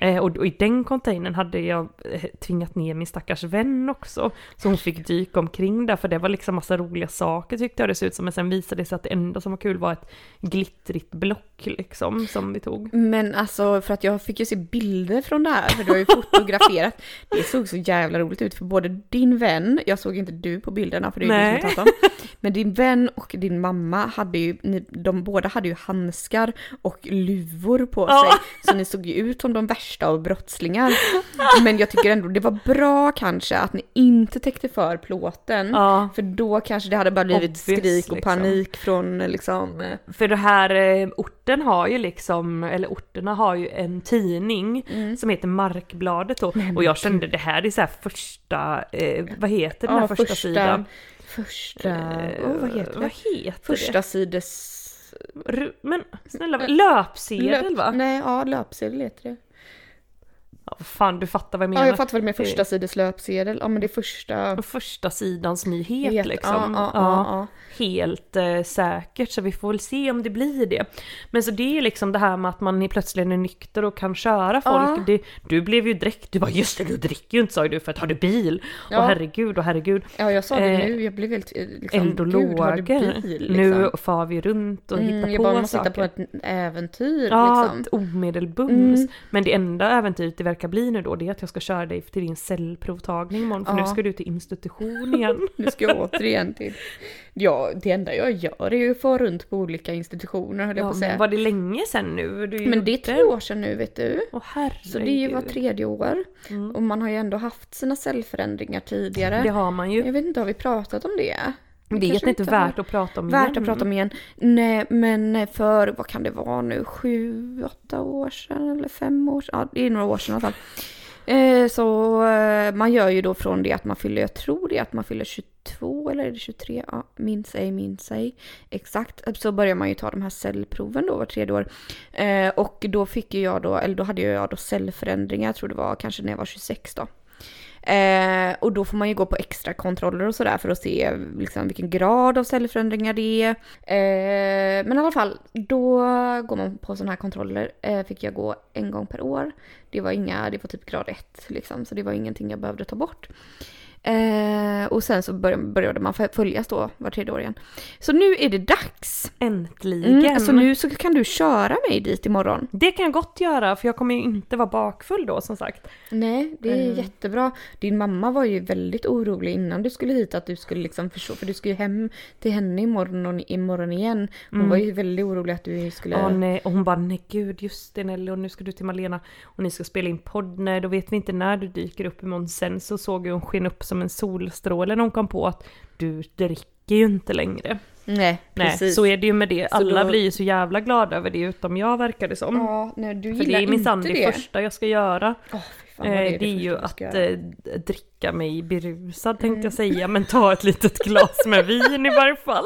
B: Eh, och, och i den containern hade jag eh, tvingat ner min stackars vän också. Så hon fick dyka omkring där för det var liksom massa roliga saker tyckte jag det såg ut som. Men sen visade det sig att det enda som var kul var ett glittrigt block liksom som vi tog.
A: Men alltså för att jag fick ju se bilder från det här, för du har ju fotograferat. Det såg så jävla himla roligt ut för både din vän, jag såg inte du på bilderna för det är
B: Nej.
A: du som pratar om, men din vän och din mamma hade ju, ni, de båda hade ju handskar och luvor på sig. Så ni såg ju ut som de värsta av brottslingar. Men jag tycker ändå det var bra kanske att ni inte täckte för plåten.
B: Ja,
A: För då kanske det hade bara blivit
B: Obvious,
A: skrik och
B: liksom.
A: panik från liksom... eh,
B: för det här eh, orten har ju liksom, eller orterna har ju en tidning som heter Markbladet då.
A: Mm.
B: Och jag kände det här är så här första, eh, vad heter den
A: Ja,
B: här första,
A: första-
B: sidan?
A: Första...
B: Eh,
A: oh, vad heter
B: Vad
A: det?
B: heter
A: Första sides...
B: det? Ru- Men snälla, löpsedel va?
A: Nej, ja löpsedel heter det.
B: Ja, vad fan, du fattar vad jag
A: Ja,
B: menar.
A: jag fattar väl med första sides löpsedel. Ja, men det är första...
B: Första sidans nyhet
A: Het-
B: liksom.
A: Ja, ja, ja,
B: helt eh, säkert så vi får väl se om det blir det. Men så det är liksom det här med att man plötsligt är nykter och kan köra folk.
A: Ja.
B: Det, du blev ju direkt, du bara just det du dricker ju inte sa du för att har du bil?
A: Ja.
B: Och herregud och herregud.
A: ja. jag sa det
B: Eh,
A: nu. Jag blev helt eh, liksom...
B: Eld och
A: Gud, har du bil? Liksom.
B: Nu far vi runt och
A: mm,
B: hittar
A: jag
B: på
A: bara måste
B: saker.
A: hitta på ett äventyr
B: Ja,
A: liksom.
B: ett omedelbums.
A: Mm.
B: Men det enda äventyret det verkar bli nu då, det är att jag ska köra dig till din cellprovtagning imorgon, för
A: Ja.
B: nu ska du till institution igen.
A: Nu ska jag återigen till... Ja, det enda jag gör är ju att få runt på olika institutioner höll jag
B: Ja,
A: på att säga.
B: var det länge sedan nu? Du
A: Men det är två år sedan nu vet du.
B: Åh herregud.
A: Så det är ju var tredje år.
B: Mm.
A: Och man har ju ändå haft sina cellförändringar tidigare.
B: Det har man ju.
A: Jag vet inte, har vi pratat om det?
B: Det är inte värt att prata om
A: Värt
B: igen.
A: att prata om igen. Nej, men för, vad kan det vara nu, sju, åtta år sedan eller fem år sedan? Ja, det är några år sedan i alla fall. Eh, så eh, man gör ju då från det att man fyller, jag tror det är att man fyller 22 eller är det 23? Ja, minns ej, minns ej. Exakt, så börjar man ju ta de här cellproven då var tredje år. Eh, och då fick ju jag då, eller då hade jag då cellförändringar, jag tror det var kanske när jag var 26 då. Eh, och då får man ju gå på extra kontroller och sådär för att se liksom, vilken grad av cellförändringar det är. Eh, men i alla fall, då går man på sådana här kontroller. Eh, fick jag gå en gång per år. Det var inga, det var typ grad 1 liksom, så det var ingenting jag behövde ta bort. Eh, och sen så började, man följas då var tredje år igen. Så nu är det dags!
B: Äntligen!
A: Mm, så nu så kan du köra mig dit imorgon.
B: Det kan jag gott göra för jag kommer ju inte vara bakfull då som sagt.
A: Nej, det är
B: Mm.
A: jättebra. Din mamma var ju väldigt orolig innan du skulle hit att du skulle liksom förstå, för du ska ju hem till henne imorgon, och imorgon igen. Hon
B: Mm.
A: var ju väldigt orolig att du skulle...
B: Ja, nej. Och hon bara nej gud just det Nelly och nu ska du till Malena och ni ska spela in podd. Nej då vet vi inte när du dyker upp imorgon. Sen så såg jag hon sken upp som en solstråle när hon kom på att du dricker ju inte längre.
A: Nej,
B: Nej,
A: precis.
B: så är det ju med det. Alla
A: då-
B: blir ju så jävla glada över det utom jag verkar det som.
A: Ja, nej, du
B: För det
A: gillar
B: är minsann det
A: det.
B: första jag ska göra.
A: Fy fan,
B: Eh,
A: det,
B: det är ju att eh, dricka mig berusad tänkte jag säga, men ta ett litet glas med vin i varje fall.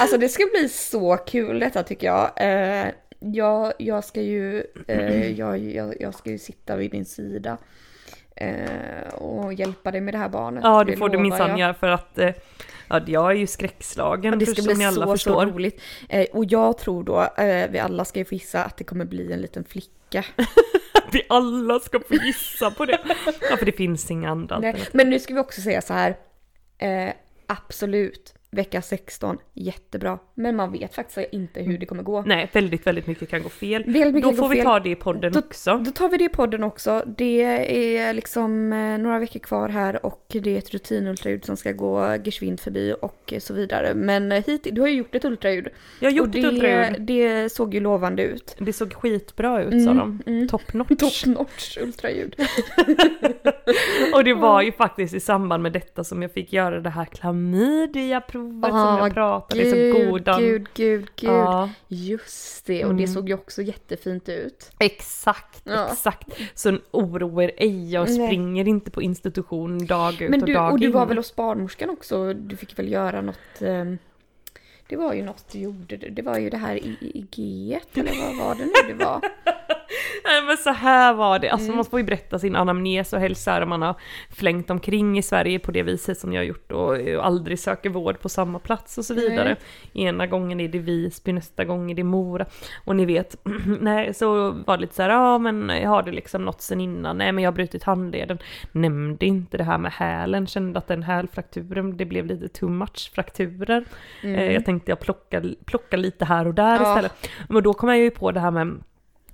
A: Alltså det ska bli så kul detta tycker jag. Eh, jag, jag ska ju, eh, jag, jag, jag ska ju sitta vid din sida. Eh, och hjälpa dig med det här barnet.
B: Ja, det får du minsann göra för att eh, ja, jag är ju skräckslagen,
A: Ja, det ska bli
B: ni alla
A: så,
B: förstår.
A: så roligt. Eh, och jag tror då, vi alla ska ju få gissa att det kommer bli en liten flicka.
B: Vi alla ska få gissa på det. Ja, för det finns inga andra alternativ.
A: Men nu ska vi också säga så här. Absolut, vecka 16, jättebra. Men man vet faktiskt inte hur det kommer gå.
B: Nej, väldigt, väldigt mycket kan gå fel. Då får vi
A: fel.
B: ta det i podden
A: Då-
B: också.
A: Då tar vi det i podden också. Det är liksom eh, några veckor kvar här och det är ett rutinultraljud som ska gå geschwint förbi och så vidare. Men eh, hit, du har ju gjort ett ultraljud.
B: Jag har gjort
A: det,
B: ett ultraljud.
A: det såg ju lovande ut.
B: Det såg skitbra ut sa de.
A: mm.
B: Top notch.
A: Top notch ultraljud.
B: Och det var ju faktiskt i samband med detta som jag fick göra det här klamydia-provet som
A: Ah,
B: jag pratade så
A: Gud,
B: godan.
A: gud, gud, gud.
B: Ja,
A: Just det, och det
B: Mm.
A: såg ju också jättefint ut.
B: exakt,
A: Ja.
B: exakt. Så oro er ej, jag
A: Nej.
B: springer inte på institution dag ut
A: Men
B: och
A: du,
B: dag
A: och du
B: in.
A: var väl hos barnmorskan också? Du fick väl göra något... ehm, det var ju något du gjorde. Det var ju det här i, i, i G1 eller vad var det nu det var?
B: Nej men så här var det, alltså
A: Mm.
B: man får ju berätta sin anamnes och här om man har flängt omkring i Sverige på det viset som jag har gjort och eh, aldrig söker vård på samma plats och så vidare. Ena gången är det Visby, nästa gång är det Mora. Och ni vet, nej så var det lite så här, ja men jag har det liksom något sen innan, nej men jag har brutit handleden. Nämnde inte det här med hälen, kände att den hälfrakturen, det blev lite too much frakturer. Eh, Jag tänkte jag plocka, plocka lite här och där
A: Ja.
B: istället. Men då kom jag ju på det här med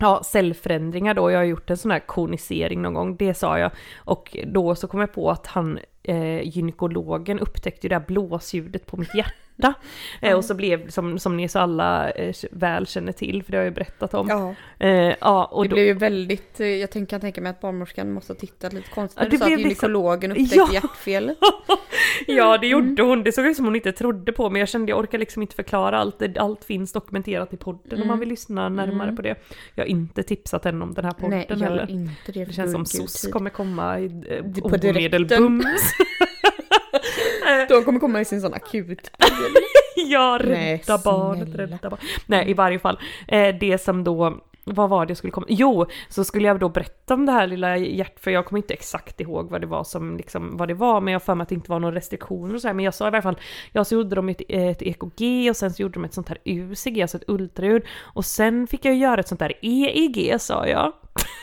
B: Ja, cellförändringar då, jag har gjort en sån här konisering någon gång, det sa jag. Och då så kom jag på att han, eh, gynekologen upptäckte ju det här blåsljudet på mitt hjärta. Eh, och så blev, som, som ni så alla eh, väl känner till, för det har jag ju berättat om.
A: Ja,
B: Eh, ja, och
A: det
B: då,
A: blev ju väldigt, eh, jag tänker, kan tänka mig att barnmorskan måste ha tittat lite konstigt
B: Ja,
A: när
B: det
A: du sa att
B: blev liksom-
A: gynekologen upptäckte
B: Ja.
A: hjärtfelet.
B: ja, det
A: Mm.
B: gjorde hon. Det såg ut som hon inte trodde på, men jag kände jag orkar liksom inte förklara allt. Allt finns dokumenterat i podden om man vill lyssna närmare
A: Mm.
B: på det. Jag har inte tipsat än om den här podden
A: Nej, gör
B: heller.
A: inte det.
B: Det känns som SOS kommer komma i omedelbums.
A: De kommer komma i sin sån akut
B: ja, rädda barnet, rädda barnet. Nej, i varje fall. Eh, det som då, vad var det jag skulle komma, jo, så skulle jag då berätta om det här lilla hjärt, för jag kommer inte exakt ihåg vad det var som, liksom, vad det var, men jag har att det inte var några restriktioner och så här, men jag sa i varje fall, ja så gjorde de ett, ett EKG och sen så gjorde de ett sånt här UCG, alltså ett ultraljud, och sen fick jag göra ett sånt här EEG sa jag.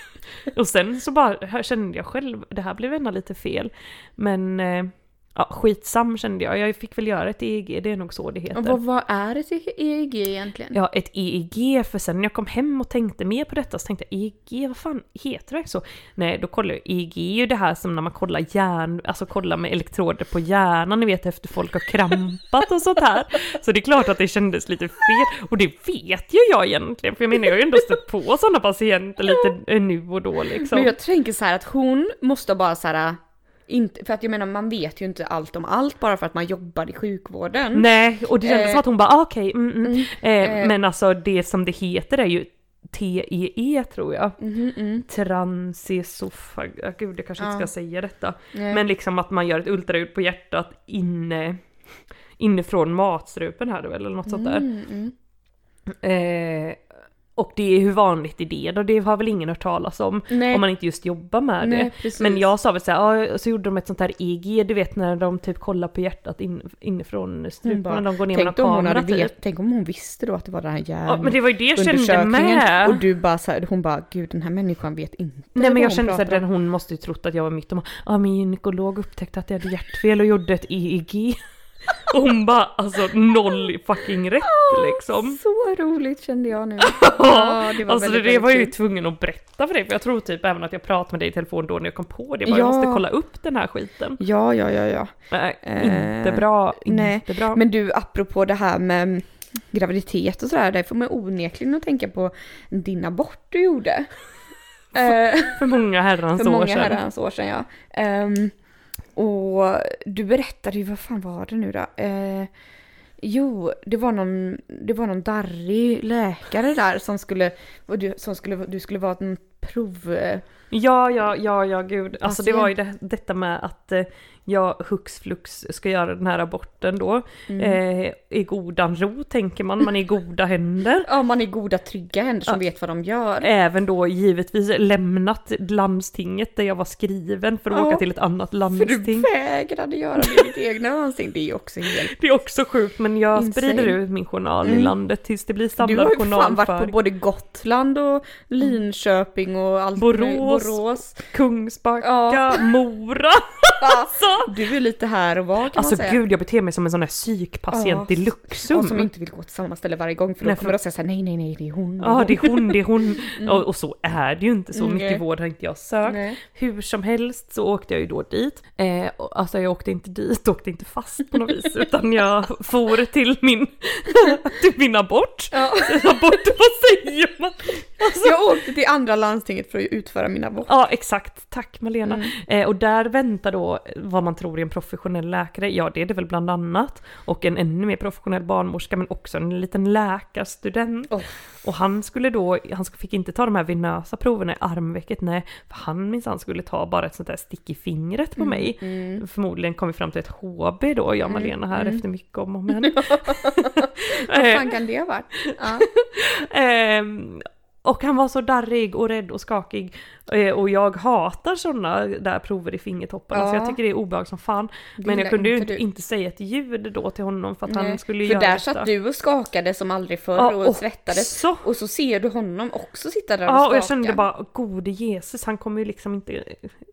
B: och sen så bara kände jag själv, det här blev ändå lite fel, men eh, Ja, skitsam kände jag. Jag fick väl göra ett EEG, det är nog så det heter.
A: Och vad, vad är ett EEG egentligen?
B: Ja, ett EEG, för sen när jag kom hem och tänkte mer på detta så tänkte jag EEG, vad fan heter det så? Nej, då kollade jag, EEG är ju det här som när man kollar hjärn, alltså kollar med elektroder på hjärnan, ni vet efter folk har krampat och sånt här. Så det är klart att det kändes lite fel, och det vet ju jag egentligen, för jag menar jag har ju ändå stött på sådana patienter lite nu och då liksom.
A: Men jag tänker så här att hon måste bara så här, inte, för att jag menar man vet ju inte allt om allt bara för att man jobbar i sjukvården.
B: Nej, och det kändes
A: Eh,
B: som att hon bara ah, okej, mm, mm.
A: mm,
B: Eh,
A: eh.
B: men alltså det som det heter är ju TEE tror jag.
A: Mhm, mm.
B: Transesofag... Gud, jag kanske inte
A: Ja.
B: ska säga detta.
A: Nej.
B: Men liksom att man gör ett ultraljud på hjärtat inne, inifrån matstrupen här då, eller något sånt där.
A: Mm, mm.
B: Eh, och det är hur vanligt är det då? Det har väl ingen hört talas om
A: Nej.
B: om man inte just jobbar med
A: Nej,
B: det.
A: precis.
B: Men jag sa väl såhär, ja, så gjorde de ett sånt här EG, du vet när de typ kollar på hjärtat in, inifrån strupen,
A: bara,
B: när de går ner med någon
A: om
B: kamera typ.
A: vet, tänk om hon visste då att det var den här hjärn...
B: Ja, men det var ju det jag kände med.
A: Och du bara så här, hon bara, gud den här människan vet inte
B: Nej men jag kände såhär, den
A: om."
B: hon måste ju trott att jag var mitt och ja min gynekolog upptäckte att jag hade hjärtfel och gjorde ett EEG. Och hon bara alltså noll fucking rätt liksom.
A: Så roligt kände jag nu.
B: Ja,
A: det var
B: alltså
A: väldigt,
B: det var jag ju tvungen att berätta för dig, för jag tror typ även att jag pratade med dig i telefon då när jag kom på det, bara,
A: Ja.
B: jag måste kolla upp den här skiten.
A: Ja, ja, ja, ja.
B: Nej,
A: Eh,
B: inte bra,
A: nej,
B: inte bra.
A: Men du, apropå det här med graviditet och sådär, där får man onekligen att tänka på din abort du gjorde. Eh,
B: för många herrans
A: för
B: år
A: många
B: sedan.
A: herrans år sedan, ja. Ehm, och du berättade ju, vad fan var det nu då? Eh, jo, det var någon, det var någon darrig läkare där som skulle, och du, som skulle, du skulle vara en prov... eh,
B: Ja, ja, ja, ja, gud. Alltså det
A: Patient.
B: var ju det, detta med att eh, jag hux flux ska göra den här aborten då.
A: Mm.
B: Eh, I godan ro tänker man, man är i goda händer.
A: Ja, man är goda trygga händer som vet vad de gör.
B: Även då givetvis lämnat landstinget där jag var skriven för att
A: Ja,
B: åka till ett annat
A: För
B: landsting.
A: du vägrade göra det i ditt egna landsting. Det är också helt...
B: Det är också sjukt men jag
A: Insane.
B: sprider ut min journal i
A: Mm.
B: landet tills det blir
A: Du
B: samlad
A: har ju fan varit på både Gotland och Linköping och allt
B: Borås.
A: Borås.
B: Kungsbacka,
A: Ja.
B: Mora.
A: Alltså, du är lite här och var kan
B: Alltså
A: man säga.
B: gud jag beter mig som en sån här psykpatient
A: Ja.
B: i Luxum.
A: Och som inte vill gå till samma ställe varje gång för då
B: Nej,
A: kommer de säga såhär nej nej nej det är hon.
B: Ja det är hon, det är hon. Och, och så är det ju inte, så
A: Mm,
B: mycket vård har inte jag sökt.
A: Nej.
B: Hur som helst så åkte jag ju då dit. Eh, och- alltså jag åkte inte dit, åkte inte fast på något vis, utan jag for till min, till min abort.
A: Ja.
B: Abort, vad säger man? Alltså,
A: Jag åkte till andra landstinget för att utföra min abort.
B: Ja exakt, tack Malena.
A: Mm.
B: Eh, och där väntar då vad man tror är en professionell läkare, ja det är det väl bland annat. Och en ännu mer professionell barnmorska men också en liten läkarstudent.
A: Oh.
B: Och han skulle då, han fick inte ta de här venösa proverna i armvecket, nej. För han minsann skulle ta bara ett sånt där stick i fingret på mig.
A: Mm.
B: Förmodligen kom vi fram till ett HB då, jag och Malena här
A: mm.
B: efter mycket om och men.
A: Vad
B: Eh,
A: fan kan det ha varit? Ja.
B: Ehm, och han var så darrig och rädd och skakig. Eh, och jag hatar sådana där prover i fingertopparna så
A: Ja.
B: jag tycker det är obehag som fan. Men jag kunde ju
A: inte
B: inte, säga ett ljud då till honom för att
A: Nej,
B: han skulle
A: För
B: göra
A: där
B: detta.
A: satt du och skakade som aldrig förr
B: Ja,
A: och
B: och
A: svettades.
B: Så.
A: Och så ser du honom också sitta där och
B: Ja
A: skaka.
B: och jag kände bara, gode Jesus, han kommer ju liksom inte...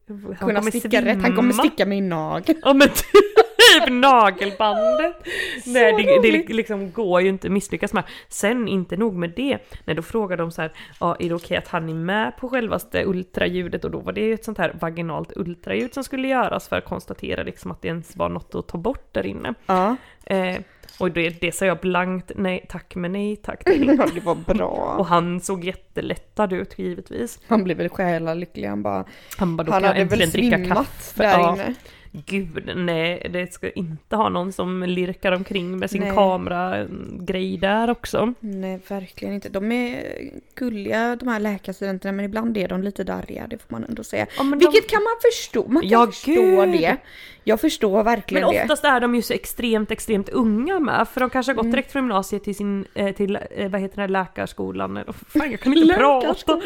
B: Han
A: Kunna
B: kommer
A: sticka rätt, han kommer
B: svimma.
A: sticka mig i nageln.
B: Ja men typ nagelbandet. Nej det, det liksom går ju inte misslyckas med. Sen inte nog med det. Nej då frågade de så här, ja är det okej att han är med på självaste ultraljudet? Och då var det ju ett sånt här vaginalt ultraljud som skulle göras för att konstatera liksom att det ens var något att ta bort där inne.
A: Ja.
B: Eh, och det, det sa jag blankt nej tack men nej tack
A: ja, det var bra.
B: Och han såg jättelättad ut givetvis.
A: Han blev väl själalycklig, han bara...
B: Han bara, då
A: Han
B: kan jag
A: hade väl
B: äntligen dricka
A: svimmat
B: kaffe.
A: där
B: Ja.
A: inne.
B: Gud, nej, det ska inte ha någon som lirkar omkring med sin
A: Nej.
B: kameragrej där också.
A: Nej, verkligen inte. De är gulliga de här läkarstudenterna men ibland är de lite darriga, det får man ändå säga.
B: Ja, men de-
A: Vilket kan man förstå, man kan
B: Ja,
A: förstå
B: gud.
A: det. Jag förstår
B: Men
A: verkligen det.
B: oftast är de ju så extremt, extremt unga med, för de kanske har gått
A: Mm.
B: direkt från gymnasiet till sin, eh, till, eh, vad heter det, läkarskolan, eller fan jag kan inte prata,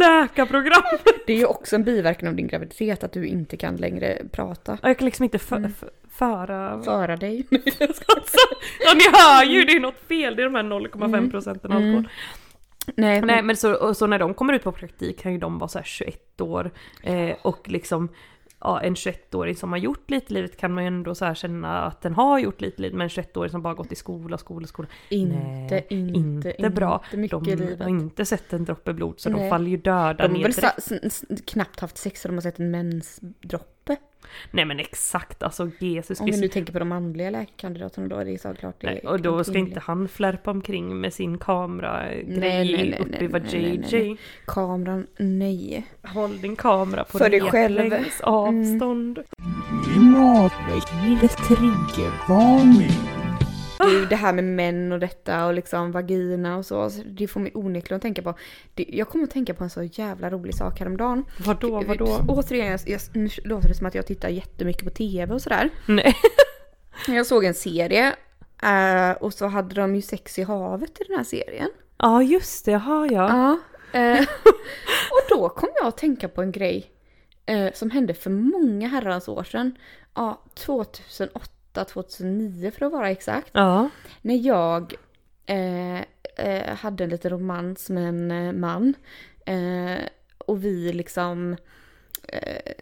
B: läkarprogram!
A: Det är ju också en biverkan av din graviditet att du inte kan längre prata.
B: Jag kan liksom inte för,
A: Mm.
B: för, föra...
A: Föra dig.
B: Ja ni hör ju, det är något fel, det är de här 0,5 procenten alkohol.
A: Mm. Nej,
B: Nej men så, så när de kommer ut på praktik kan ju de vara så här 21 år eh, och liksom ja, en 21-åring som har gjort lite i livet kan man ju ändå så känna att den har gjort lite i livet men en 21-åring som bara gått i skola, skola, skola.
A: inte,
B: Nej,
A: inte,
B: inte, bra.
A: Inte
B: de
A: livet.
B: har inte sett en droppe blod så de
A: Nej.
B: faller ju döda
A: De har
B: ner
A: väl sa, s- s- knappt haft sex och de har sett en mensdroppe.
B: Nej men exakt alltså Jesus
A: Om vi nu tänker på de manliga läkarkandidaterna då är det såklart det
B: Nej, och då ska inte han flärpa omkring med sin kamera
A: Nej, nej, nej,
B: uppe i
A: nej, nej, nej,
B: JJ.
A: nej. Kameran, nej.
B: Håll din kamera på
A: För dig själv.
B: replängds avstånd.
C: Klimatväckande triggervarning.
A: Du, det här med män och detta och liksom vagina och så, det får mig onekligen att tänka på. Det, jag kommer att tänka på en så jävla rolig sak häromdagen.
B: Vadå, vadå?
A: Återigen, jag, jag, nu låter det som att jag tittar jättemycket på TV och sådär.
B: Nej.
A: Jag såg en serie eh, och så hade de ju sex i havet i den här serien.
B: Ja just det, har jag.
A: Ja. eh, och då kom jag att tänka på en grej eh, som hände för många herrans år sedan. Ja, 2008, 2009 för att vara exakt.
B: Ja.
A: När jag eh, eh, hade en liten romans med en eh, man. Eh, och vi liksom eh,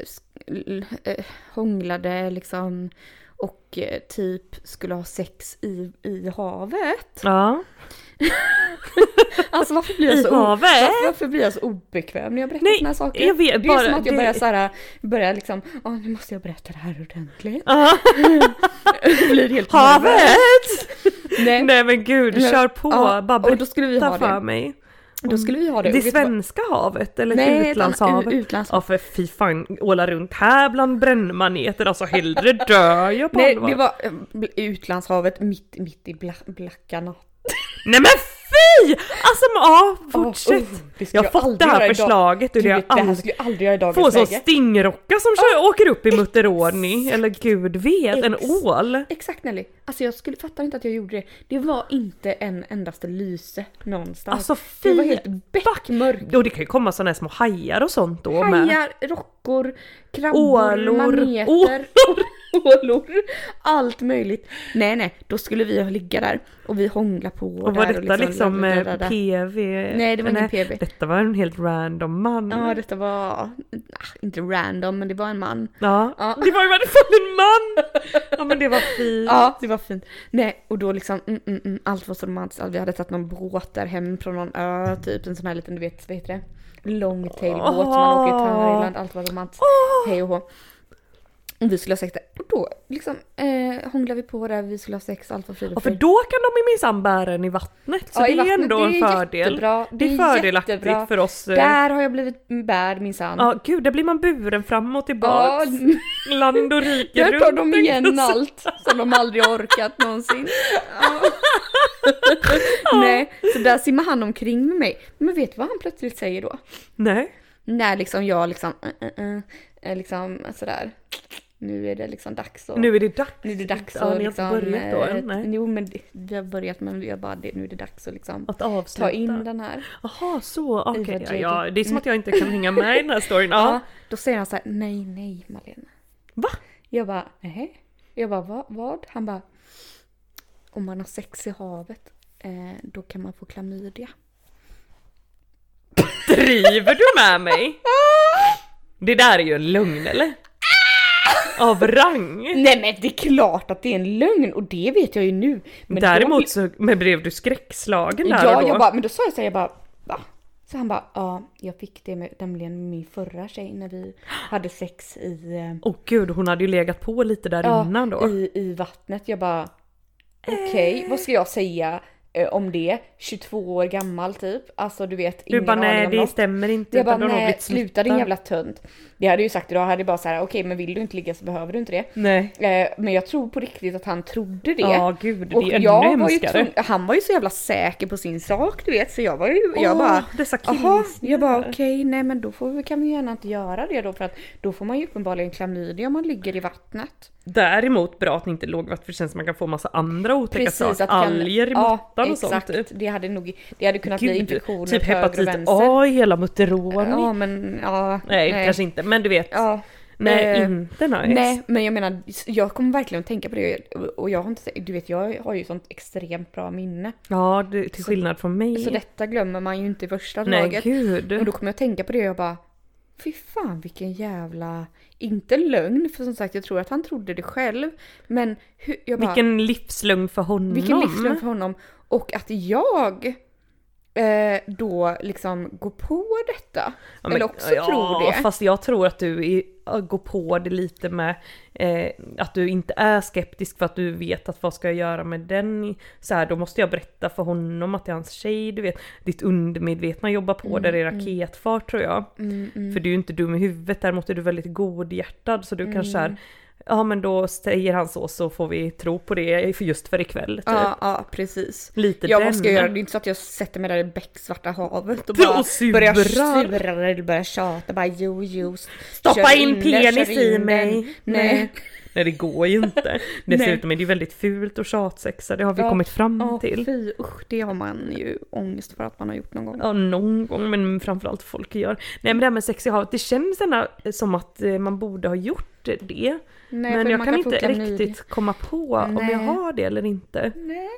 A: eh, hånglade liksom och typ skulle ha sex i, i havet.
B: Ja.
A: Alltså varför blir jag så, varför, varför blir jag så obekväm när jag berättar
B: Nej,
A: såna här saker?
B: jag vet,
A: det är
B: bara-
A: som att jag
B: det-
A: börjar såhär, börjar liksom, åh nu måste jag berätta det här ordentligt.
B: Ja.
A: blir helt.
B: Havet!
A: Nej.
B: Nej men gud, kör på!
A: Ja,
B: Bara
A: och då skulle vi
B: berätta
A: ha
B: för
A: det.
B: mig.
A: Då skulle vi ha det.
B: Det svenska havet eller
A: Nej,
B: utlandshavet?
A: annat- utlandshav.
B: Ja för fy fan, åla runt här bland brännmaneter, alltså hellre dör jag på
A: Nej,
B: allvar.
A: det var eh, utlandshavet mitt, mitt i bla, blacka natt.
B: Nej men fy! Alltså ja, fortsätt!
A: Oh, oh,
B: jag har fått det här förslaget och det
A: här skulle jag aldrig göra i dagens
B: Få en sån
A: läge.
B: stingrocka som kör, åker upp i Mutteroni, eller gud vet, en
A: Ex-
B: ål.
A: Exakt Nelly. Alltså jag skulle fatta inte att jag gjorde det. Det var inte en endaste lyse någonstans.
B: Alltså
A: det var
B: fy!
A: helt beckmörkt.
B: Och det kan ju komma såna här små hajar och sånt då med.
A: Hajar, rockor, krabbor,
B: Ålor.
A: maneter, ålor, allt möjligt. Nej nej, då skulle vi ligga där och vi hångla på
B: Och var detta liksom
A: där,
B: eh. PV?
A: Nej det var ingen PV.
B: Detta var en helt random man.
A: Ja detta var, ah, inte random men det var en man.
B: Ja,
A: Ja.
B: det var i alla fall en man! Ja men det var fint.
A: Ja, det var fint. Nej, och då liksom, mm, mm, mm, allt var så romantiskt. Vi hade tagit någon båt där hem från någon ö, typ en sån här liten, du vet, vad heter det? Longtail-båt som man åker i Thailand, allt var romantiskt. Hej och hå. Vi skulle ha sex där. Och då liksom eh, hånglade vi på där, vi skulle ha sex, allt var frid
B: Ja,
A: och
B: för
A: fröjd.
B: då kan de minsann bära en i vattnet. Så
A: Ja,
B: det är
A: vattnet,
B: ändå
A: det
B: en
A: är
B: fördel.
A: jättebra,
B: Det är fördelaktigt
A: jättebra.
B: för oss. eh,
A: Där har jag blivit bärd minsann.
B: Ja gud, där blir man buren fram och
A: Ja,
B: tillbaks. Land och rike
A: där
B: runt.
A: tar de igen allt som de aldrig har orkat någonsin. Ja. Nej, så där simmar han omkring med mig. Men vet du vad han plötsligt säger då?
B: Nej.
A: När liksom jag liksom, uh, uh, är liksom sådär, nu är det liksom dags att...
B: Nu är det dags.
A: nu är det dags
B: Ja,
A: att
B: ni har
A: liksom...
B: börjat då
A: eh,
B: än? Nej.
A: Jo men vi har börjat men jag bara, det, nu är det dags att liksom
B: Att avsluta.
A: ta in den här.
B: Jaha, så. Okej.
A: Ivar
B: Ja, ja, det är som att jag inte kan hänga med i den här storyn.
A: Ja.
B: Ja.
A: Då säger han så här: nej nej Malena.
B: Va?
A: Jag bara, nej. Jag bara, Va, vad? Han bara, om man har sex i havet, eh, då kan man få klamydia.
B: Driver du med mig? Det där är ju en lögn eller? Av rang.
A: Nej men det är klart att det är en lögn och det vet jag ju nu. Men då-
B: Däremot så men blev du skräckslagen där
A: Ja,
B: och då.
A: jag bara, men då sa jag så här, jag bara, va? Så han bara, ja, jag fick det med, nämligen min förra tjej när vi hade sex i, eh,
B: Åh gud, hon hade ju legat på lite där
A: ja,
B: innan då.
A: i, i vattnet. Jag bara, okej, vad ska jag säga om det? 22 år gammal typ. Alltså du vet,
B: Du
A: ingen
B: bara
A: aning
B: nej det
A: något.
B: stämmer inte.
A: Jag bara
B: du
A: nej, sluta din
B: smittad."
A: jävla tönt. Det hade jag ju sagt idag, hade jag bara såhär, okej men vill du inte ligga så behöver du inte det.
B: Nej.
A: Eh, men jag tror på riktigt att han trodde det.
B: Ja gud, det
A: Och
B: är ännu
A: jag var ju
B: hemskare.
A: tvungen, han var ju så jävla säker på sin sak du vet så jag var ju, jag
B: Åh,
A: bara
B: dessa killgissningar.
A: jag bara okej, nej men då får vi, kan vi gärna inte göra det då för att då får man ju uppenbarligen klamydia om man ligger i vattnet.
B: Däremot bra att ni inte låg vatten för det känns som man kan få massa andra otäcka saker. Alger i
A: ja,
B: mattan och sånt.
A: exakt.
B: typ.
A: Det hade nog, det hade kunnat bli
B: Gud,
A: infektioner
B: typ hepatit. A i hela Muteroni.
A: Ja men ja.
B: nej, kanske inte, men du vet.
A: Ja.
B: nej,
A: eh,
B: inte nice.
A: Nej, men jag menar, jag kommer verkligen att tänka på det och jag har inte, du vet jag har ju sånt extremt bra minne.
B: Ja, det, till skillnad från mig.
A: Så detta glömmer man ju inte i första
B: nej,
A: taget.
B: gud.
A: Och då kommer jag att tänka på det och jag bara Fy fan vilken jävla, inte lögn för som sagt jag tror att han trodde det själv. Men hur, jag bara,
B: Vilken livslögn för honom.
A: vilken livslögn för honom. Och att jag eh, då liksom går på detta.
B: Ja, men-
A: Eller också
B: ja,
A: tror det.
B: fast jag tror att du är, går på det lite med eh, att du inte är skeptisk för att du vet att vad ska jag göra med den? Så här, då måste jag berätta för honom att det är hans tjej, du vet. Ditt undermedvetna jobbar på där i raketfart tror jag.
A: Mm, mm.
B: För du är ju inte dum i huvudet, däremot är du väldigt godhjärtad så du
A: Mm.
B: kanske så här, ja men då säger han så så får vi tro på det för just för ikväll. Typ.
A: Ja, ja precis.
B: Lite
A: Ja
B: den.
A: jag göra? Det är inte så att jag sätter mig där i becksvarta havet och
B: Och
A: bara
B: surar.
A: börjar sura eller börjar tjata bara jo jo.
B: Stoppa in
A: den,
B: penis i
A: in
B: mig.
A: den. Nej.
B: Nej det går ju inte. Dessutom är det ju väldigt fult att tjatsexa, det har vi
A: Ja.
B: kommit fram
A: Ja,
B: till.
A: fy usch, det har man ju ångest för att man har gjort någon gång.
B: Ja, någon gång, men framförallt folk gör. Nej men det här med sex i havet, det känns ändå som att eh, man borde ha gjort det.
A: Nej,
B: men jag kan inte riktigt komma på om
A: Nej.
B: jag har det eller inte.
A: Nej.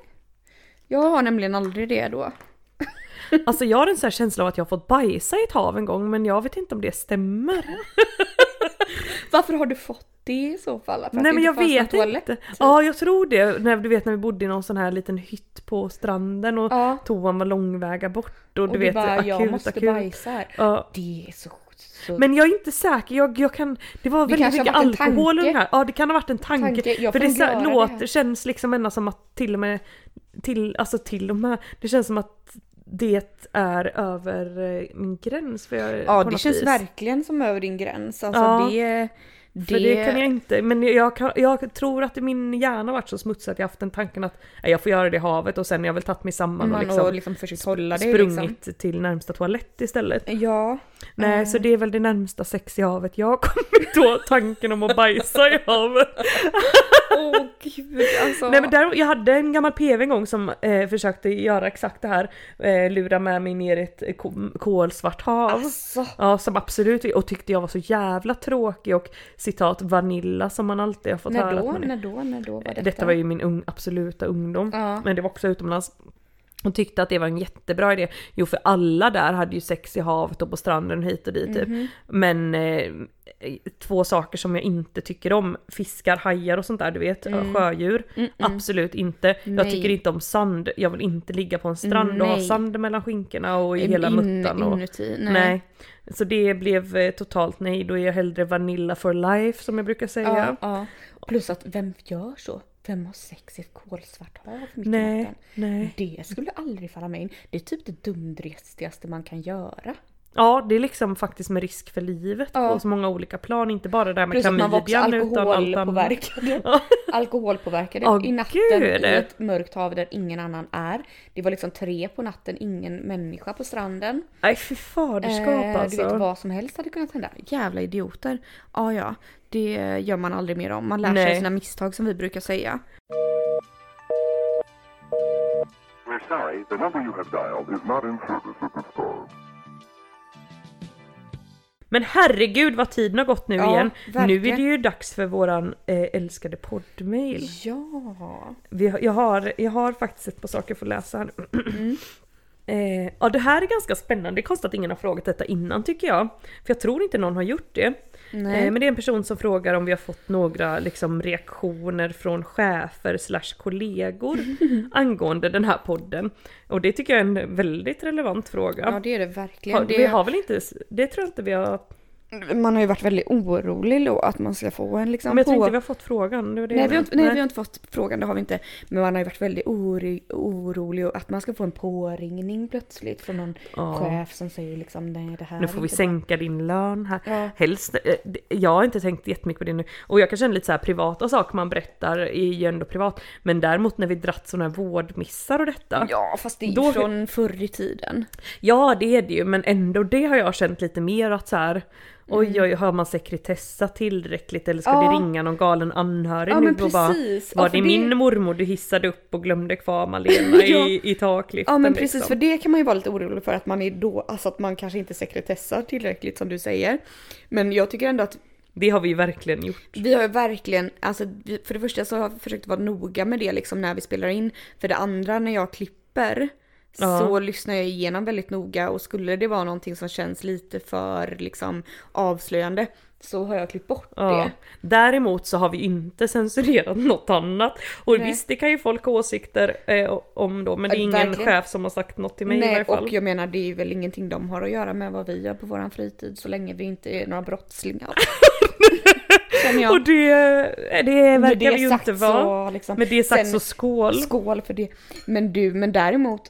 A: Jag har nämligen aldrig det då.
B: Alltså jag har en sån här känsla av att jag har fått bajsa i ett hav en gång, men jag vet inte om det stämmer.
A: Varför har du fått det i så fall? Att
B: Nej
A: det
B: men jag vet
A: toalett?
B: inte. Ja jag tror det, när du vet när vi bodde i någon sån här liten hytt på stranden och
A: Ja.
B: toan var långväga bort och,
A: Och
B: du vet
A: bara,
B: akut,
A: jag måste
B: akut.
A: bajsa här.
B: Ja.
A: Det är så... så...
B: Men jag är inte säker, jag, jag kan, det var
A: Det
B: väldigt
A: har
B: mycket alkohol i den här. Ja det kan ha varit en tanke.
A: Tanke,
B: För det så,
A: det
B: låter,
A: här.
B: känns liksom ändå som att till och med, till, alltså till och med, det känns som att det är över eh, min gräns. För jag,
A: ja det känns
B: vis.
A: verkligen som över din gräns. Alltså
B: Ja.
A: det...
B: För det kan jag inte, men jag, kan, jag tror att min hjärna varit så smutsig att jag haft den tanken att nej, jag får göra det i havet och sen har jag väl tagit mig samman och
A: man
B: liksom,
A: har liksom försökt hålla det
B: sprungit
A: liksom.
B: till närmsta toalett istället.
A: Ja.
B: Nej, så det är väl det närmsta sex i havet jag har kommit då, tanken om att bajsa i havet.
A: Åh gud alltså.
B: Nej men där, jag hade en gammal PV en gång som eh, försökte göra exakt det här, eh, lura med mig ner i ett eh, ko- kolsvart hav.
A: Alltså.
B: Ja som absolut, och tyckte jag var så jävla tråkig och citat vanilla som man alltid har fått
A: När
B: höra.
A: då? När då? När då var detta?
B: Detta var ju min ung, absoluta ungdom.
A: Ja.
B: Men det var också utomlands. Hon tyckte att det var en jättebra idé. Jo för alla där hade ju sex i havet och på stranden hit och dit typ.
A: Mhm.
B: Men eh, två saker som jag inte tycker om. Fiskar, hajar och sånt där du vet. Sjödjur.
A: Mm-mm.
B: Absolut inte. Jag
A: Nej.
B: tycker inte om sand. Jag vill inte ligga på en strand och ha
A: Nej.
B: sand mellan skinkorna och i
A: In-
B: hela muttan. Och,
A: Inuti.
B: nej.
A: Nej.
B: Så det blev eh, totalt nej. Då är jag hellre vanilla for life som jag brukar säga.
A: Ja, ja. Plus att vem gör så? Vem har sex i ett kolsvart hav mitt i
B: Nej,
A: natten?
B: nej.
A: Det skulle aldrig falla mig in. Det är typ det dumdristigaste man kan göra.
B: Ja, det är liksom faktiskt med risk för livet
A: Ja.
B: på så många olika plan. Inte bara det här med
A: Plus
B: klamydian utan allt annat.
A: Alkoholpåverkade
B: Ja,
A: i natten
B: gud.
A: i ett mörkt hav där ingen annan är. Det var liksom tre på natten, ingen människa på stranden.
B: Nej fy faderskap
A: Eh,
B: alltså.
A: Du vet vad som helst hade kunnat hända. Jävla idioter. Ja ja, det gör man aldrig mer om. Man lär sig
B: Nej.
A: av sina misstag som vi brukar säga.
D: We're sorry, the number you have dialed is not in service at this time.
B: Men herregud vad tiden har gått nu
A: Ja,
B: igen. Nu är
A: verkligen.
B: det ju dags för våran eh, älskade poddmail.
A: Ja.
B: Vi, jag, har, jag har faktiskt ett par saker för att läsa här.
A: Mm.
B: Eh, ja det här är ganska spännande, det är konstigt att ingen har frågat detta innan tycker jag. För jag tror inte någon har gjort det.
A: Nej.
B: Eh, men det är en person som frågar om vi har fått några liksom, reaktioner från chefer slash kollegor angående den här podden. Och det tycker jag är en väldigt relevant fråga.
A: Ja det är det verkligen.
B: har,
A: det,
B: Vi har väl inte, det tror jag inte vi har,
A: Man har ju varit väldigt orolig då att man ska få en liksom
B: men jag tror
A: på...
B: inte vi har fått frågan. Det det
A: Nej, vi har inte, nej vi har inte fått frågan, det har vi inte. Men man har ju varit väldigt oro, orolig och att man ska få en påringning plötsligt från någon
B: Ja.
A: chef som säger liksom nej det här
B: Nu får vi sänka din lön här.
A: Ja.
B: Helst, eh, jag har inte tänkt jättemycket på det nu. Och jag kan känna lite så här privata saker man berättar är ju ändå privat. Men däremot när vi dratt sådana här vårdmissar och detta.
A: bra. Ja fast det är
B: Då-
A: från förr i tiden.
B: Ja det är det ju men ändå det har jag känt lite mer att så här. Oj oj, har man sekretessat tillräckligt eller ska.
A: Ja.
B: det ringa någon galen anhörig
A: Ja,
B: nu och bara.
A: Ja,
B: Var
A: för
B: det
A: det-
B: min mormor du hissade upp och glömde kvar Malena
A: Ja.
B: i, i takliften?
A: Ja men precis
B: liksom?
A: för det kan man ju vara lite orolig för att man är då, alltså att man kanske inte sekretessar tillräckligt som du säger. Men jag tycker ändå att
B: Det har vi verkligen gjort.
A: vi har verkligen, alltså för det första så har vi försökt vara noga med det liksom när vi spelar in. För det andra när jag klipper
B: Ja.
A: så lyssnar jag igenom väldigt noga och skulle det vara någonting som känns lite för liksom avslöjande så har jag klippt bort
B: Ja.
A: det.
B: Däremot så har vi inte censurerat något annat. Och
A: Nej.
B: visst, det kan ju folk ha åsikter eh, om då, men det är ingen
A: verkligen.
B: chef som har sagt något till mig i varje
A: Nej,
B: fall.
A: och jag menar det är väl ingenting de har att göra med vad vi gör på våran fritid så länge vi inte är några brottslingar. Jag.
B: Och det, det
A: Med
B: verkar vi ju inte vara.
A: liksom,
B: Med det sagt
A: sen-
B: så skål.
A: Skål för det. Men du, men däremot.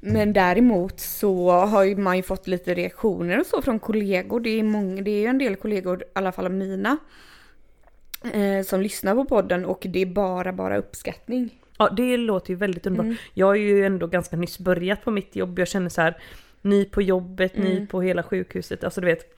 A: Men däremot så har ju man ju fått lite reaktioner och så från kollegor. Det är, många, det är ju en del kollegor, i alla fall mina, eh, som lyssnar på podden och det är bara, bara uppskattning.
B: Ja det låter ju väldigt underbart.
A: Mm.
B: Jag har ju ändå ganska nyss börjat på mitt jobb. Jag känner så här, ni på jobbet,
A: Mm.
B: ni på hela sjukhuset. Alltså du vet,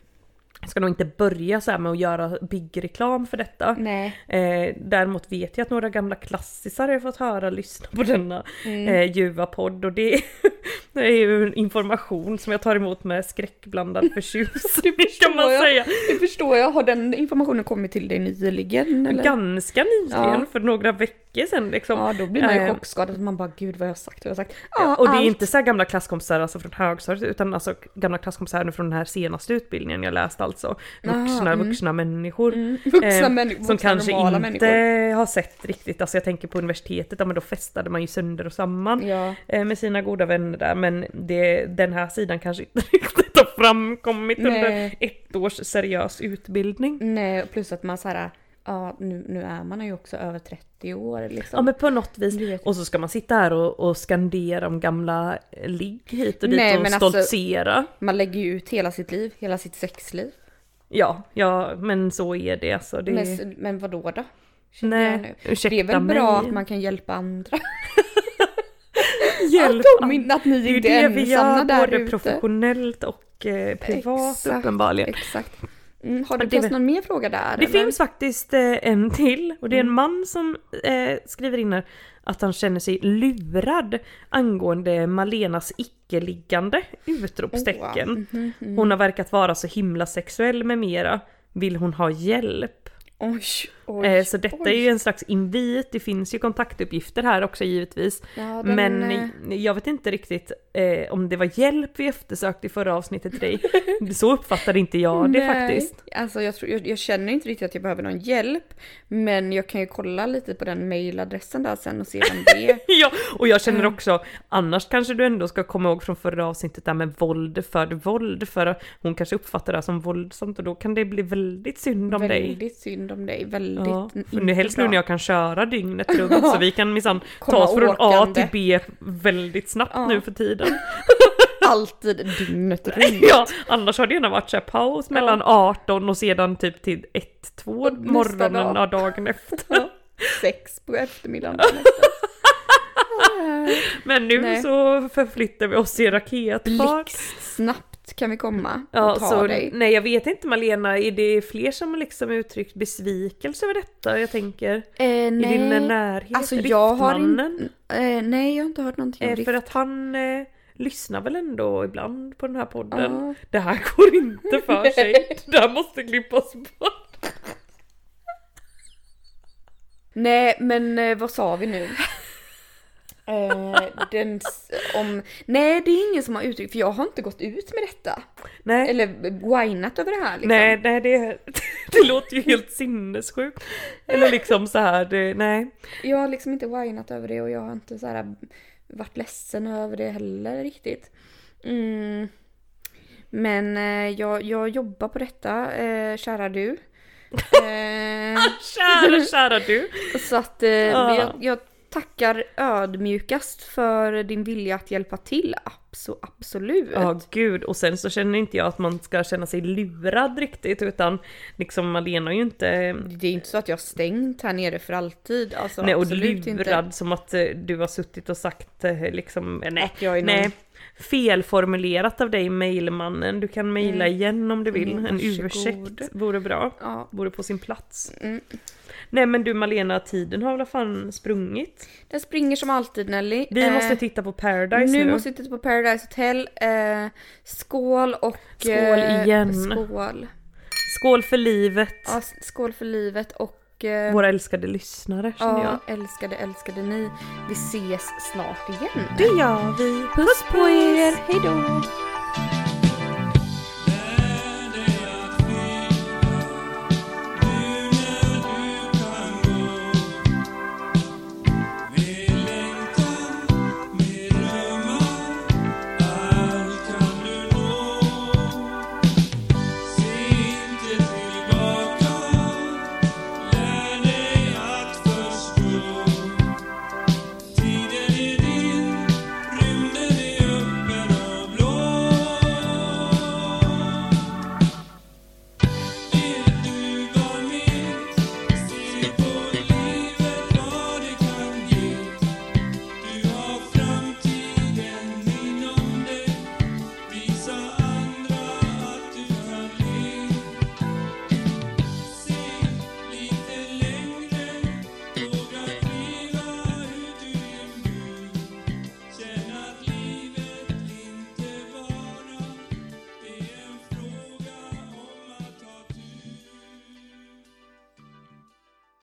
B: jag ska nog inte börja så med att göra byggreklam för detta.
A: Nej.
B: Eh, däremot vet jag att några gamla klassisar har fått höra lyssna på denna
A: Mm.
B: eh, ljuva podd och det, det är ju information som jag tar emot med skräckblandad förtjusning kan man
A: jag.
B: säga.
A: Det förstår jag. Har den informationen kommit till dig nyligen? Eller?
B: Ganska nyligen,
A: Ja.
B: för några veckor sedan liksom.
A: Ja, då blir man ju
B: Eh,
A: chockskadad. Man bara, gud vad jag har sagt, vad jag har sagt.
B: Ja, och det är
A: allt.
B: inte så gamla klasskompisar alltså från högstadiet utan alltså gamla klasskompisar nu från den här senaste utbildningen jag läst alltså. Vuxna,
A: mm.
B: vuxna människor.
A: Mm, vuxna
B: eh,
A: människor,
B: som
A: vuxna
B: kanske inte
A: människor.
B: har sett riktigt, alltså jag tänker på universitetet, ja men då festade man ju sönder och samman
A: Ja.
B: eh, med sina goda vänner där men det, den här sidan kanske inte riktigt har framkommit under
A: Nej.
B: ett års seriös utbildning.
A: Nej, plus att man så här, ja nu, nu är man ju också över 30 år liksom.
B: Ja men på något vis. Och så ska man sitta här och, och skandera om gamla ligg hit och dit
A: Nej,
B: och
A: men alltså-
B: stoltsera.
A: Man lägger ju ut hela sitt liv, hela sitt sexliv.
B: Ja, ja, men så är det alltså. Det...
A: Men, men vadå då? Jag
B: Nej,
A: nu.
B: ursäkta
A: Det är väl bra
B: mig.
A: att man kan hjälpa andra?
B: Hjälp!
A: att, de, att ni
B: det är ju
A: inte
B: det
A: är
B: vi
A: ensamma
B: gör,
A: där
B: både
A: ute.
B: professionellt och eh, privat
A: Exakt,
B: uppenbarligen.
A: Exakt. Mm, har du
B: väl-
A: någon mer fråga där?
B: Det
A: eller?
B: finns faktiskt eh, en till och det är en
A: Mm.
B: man som eh, skriver in här att han känner sig lurad angående Malenas icke-liggande! Utropstecken.
A: Mhm, mhm.
B: Hon har verkat vara så himla sexuell med mera. Vill hon ha hjälp?
A: Oj, oj,
B: Eh, så detta
A: oj.
B: är ju en slags invit, det finns ju kontaktuppgifter här också givetvis.
A: Ja, den,
B: Men
A: eh,
B: jag vet inte riktigt eh, om det var hjälp vi eftersökte i förra avsnittet till dig. Så uppfattade inte jag det
A: Nej,
B: faktiskt.
A: Alltså jag, tror, jag, jag känner inte riktigt att jag behöver någon hjälp. Men jag kan ju kolla lite på den mailadressen där sen och se vem det är.
B: Ja, och jag känner
A: Mm.
B: också, annars kanske du ändå ska komma ihåg från förra avsnittet där med våld för våld, för hon kanske uppfattar det som våldsamt och då kan det bli väldigt synd om dig.
A: väldigt synd om dig. Väldigt
B: Ja, för nu helst nu när jag kan köra dygnet runt så vi kan minsann ta oss från A till B väldigt snabbt
A: Ja.
B: nu för tiden.
A: Alltid dygnet runt.
B: Ja, annars har det gärna varit så paus mellan 18 och sedan typ till 1-2
A: Och nästa
B: morgonen
A: dag.
B: och dagen efter.
A: Ja, Sex på eftermiddagen.
B: Men nu
A: Nej.
B: så förflyttar vi oss i raketfart.
A: Blixtsnabbt kan vi komma
B: Ja,
A: och ta
B: så
A: dig.
B: nej jag vet inte Malena, är det fler som liksom uttryckt besvikelse över detta? Jag tänker,
A: Eh,
B: i din
A: nej,
B: närhet,
A: alltså jag har inte... Eh, nej, jag har inte hört någonting om
B: Eh, för att han eh, lyssnar väl ändå ibland på den här podden.
A: Ja.
B: Det här går inte för sig. Det här måste klippas bort.
A: Nej, men eh, vad sa vi nu? Eh, den, om, nej det är ingen som har uttryckt, för jag har inte gått ut med detta.
B: Nej,
A: Eller whinat över det här liksom.
B: nej, nej det, det låter ju helt sinnessjukt. Eller liksom så här, det, nej.
A: Jag har liksom inte whinat över det och jag har inte så här varit ledsen över det heller riktigt. Mm. Men eh, jag, jag jobbar på detta, eh, kära du. Eh,
B: Kära, kära du.
A: så att eh,
B: Ja.
A: jag, jag tackar ödmjukast för din vilja att hjälpa till. Abso, absolut.
B: Ja gud, och sen så känner inte jag att man ska känna sig lurad riktigt utan liksom Malena har ju inte
A: Det är inte så att jag har stängt här nere för alltid. Alltså,
B: Nej och lurad
A: inte.
B: som att eh, du har suttit och sagt eh, liksom, nej,
A: Att jag är
B: nej. Felformulerat av dig mailmannen, du kan mejla
A: Mm.
B: igen om du vill.
A: Mm,
B: en ursäkt vore bra,
A: Ja.
B: vore på sin plats.
A: Mm.
B: Nej men du Malena, tiden har väl fan sprungit?
A: Den springer som alltid Nelly.
B: Vi
A: Eh,
B: måste titta på Paradise
A: nu
B: nu.
A: måste vi titta på Paradise Hotel. Eh, skål och...
B: Skål
A: eh,
B: igen.
A: Skål.
B: Skål för livet!
A: Ja, skål för livet och... Eh,
B: Våra älskade lyssnare känner jag.
A: ja, älskade, älskade ni. Vi ses snart igen.
B: Det gör vi!
A: Puss på er! Hejdå!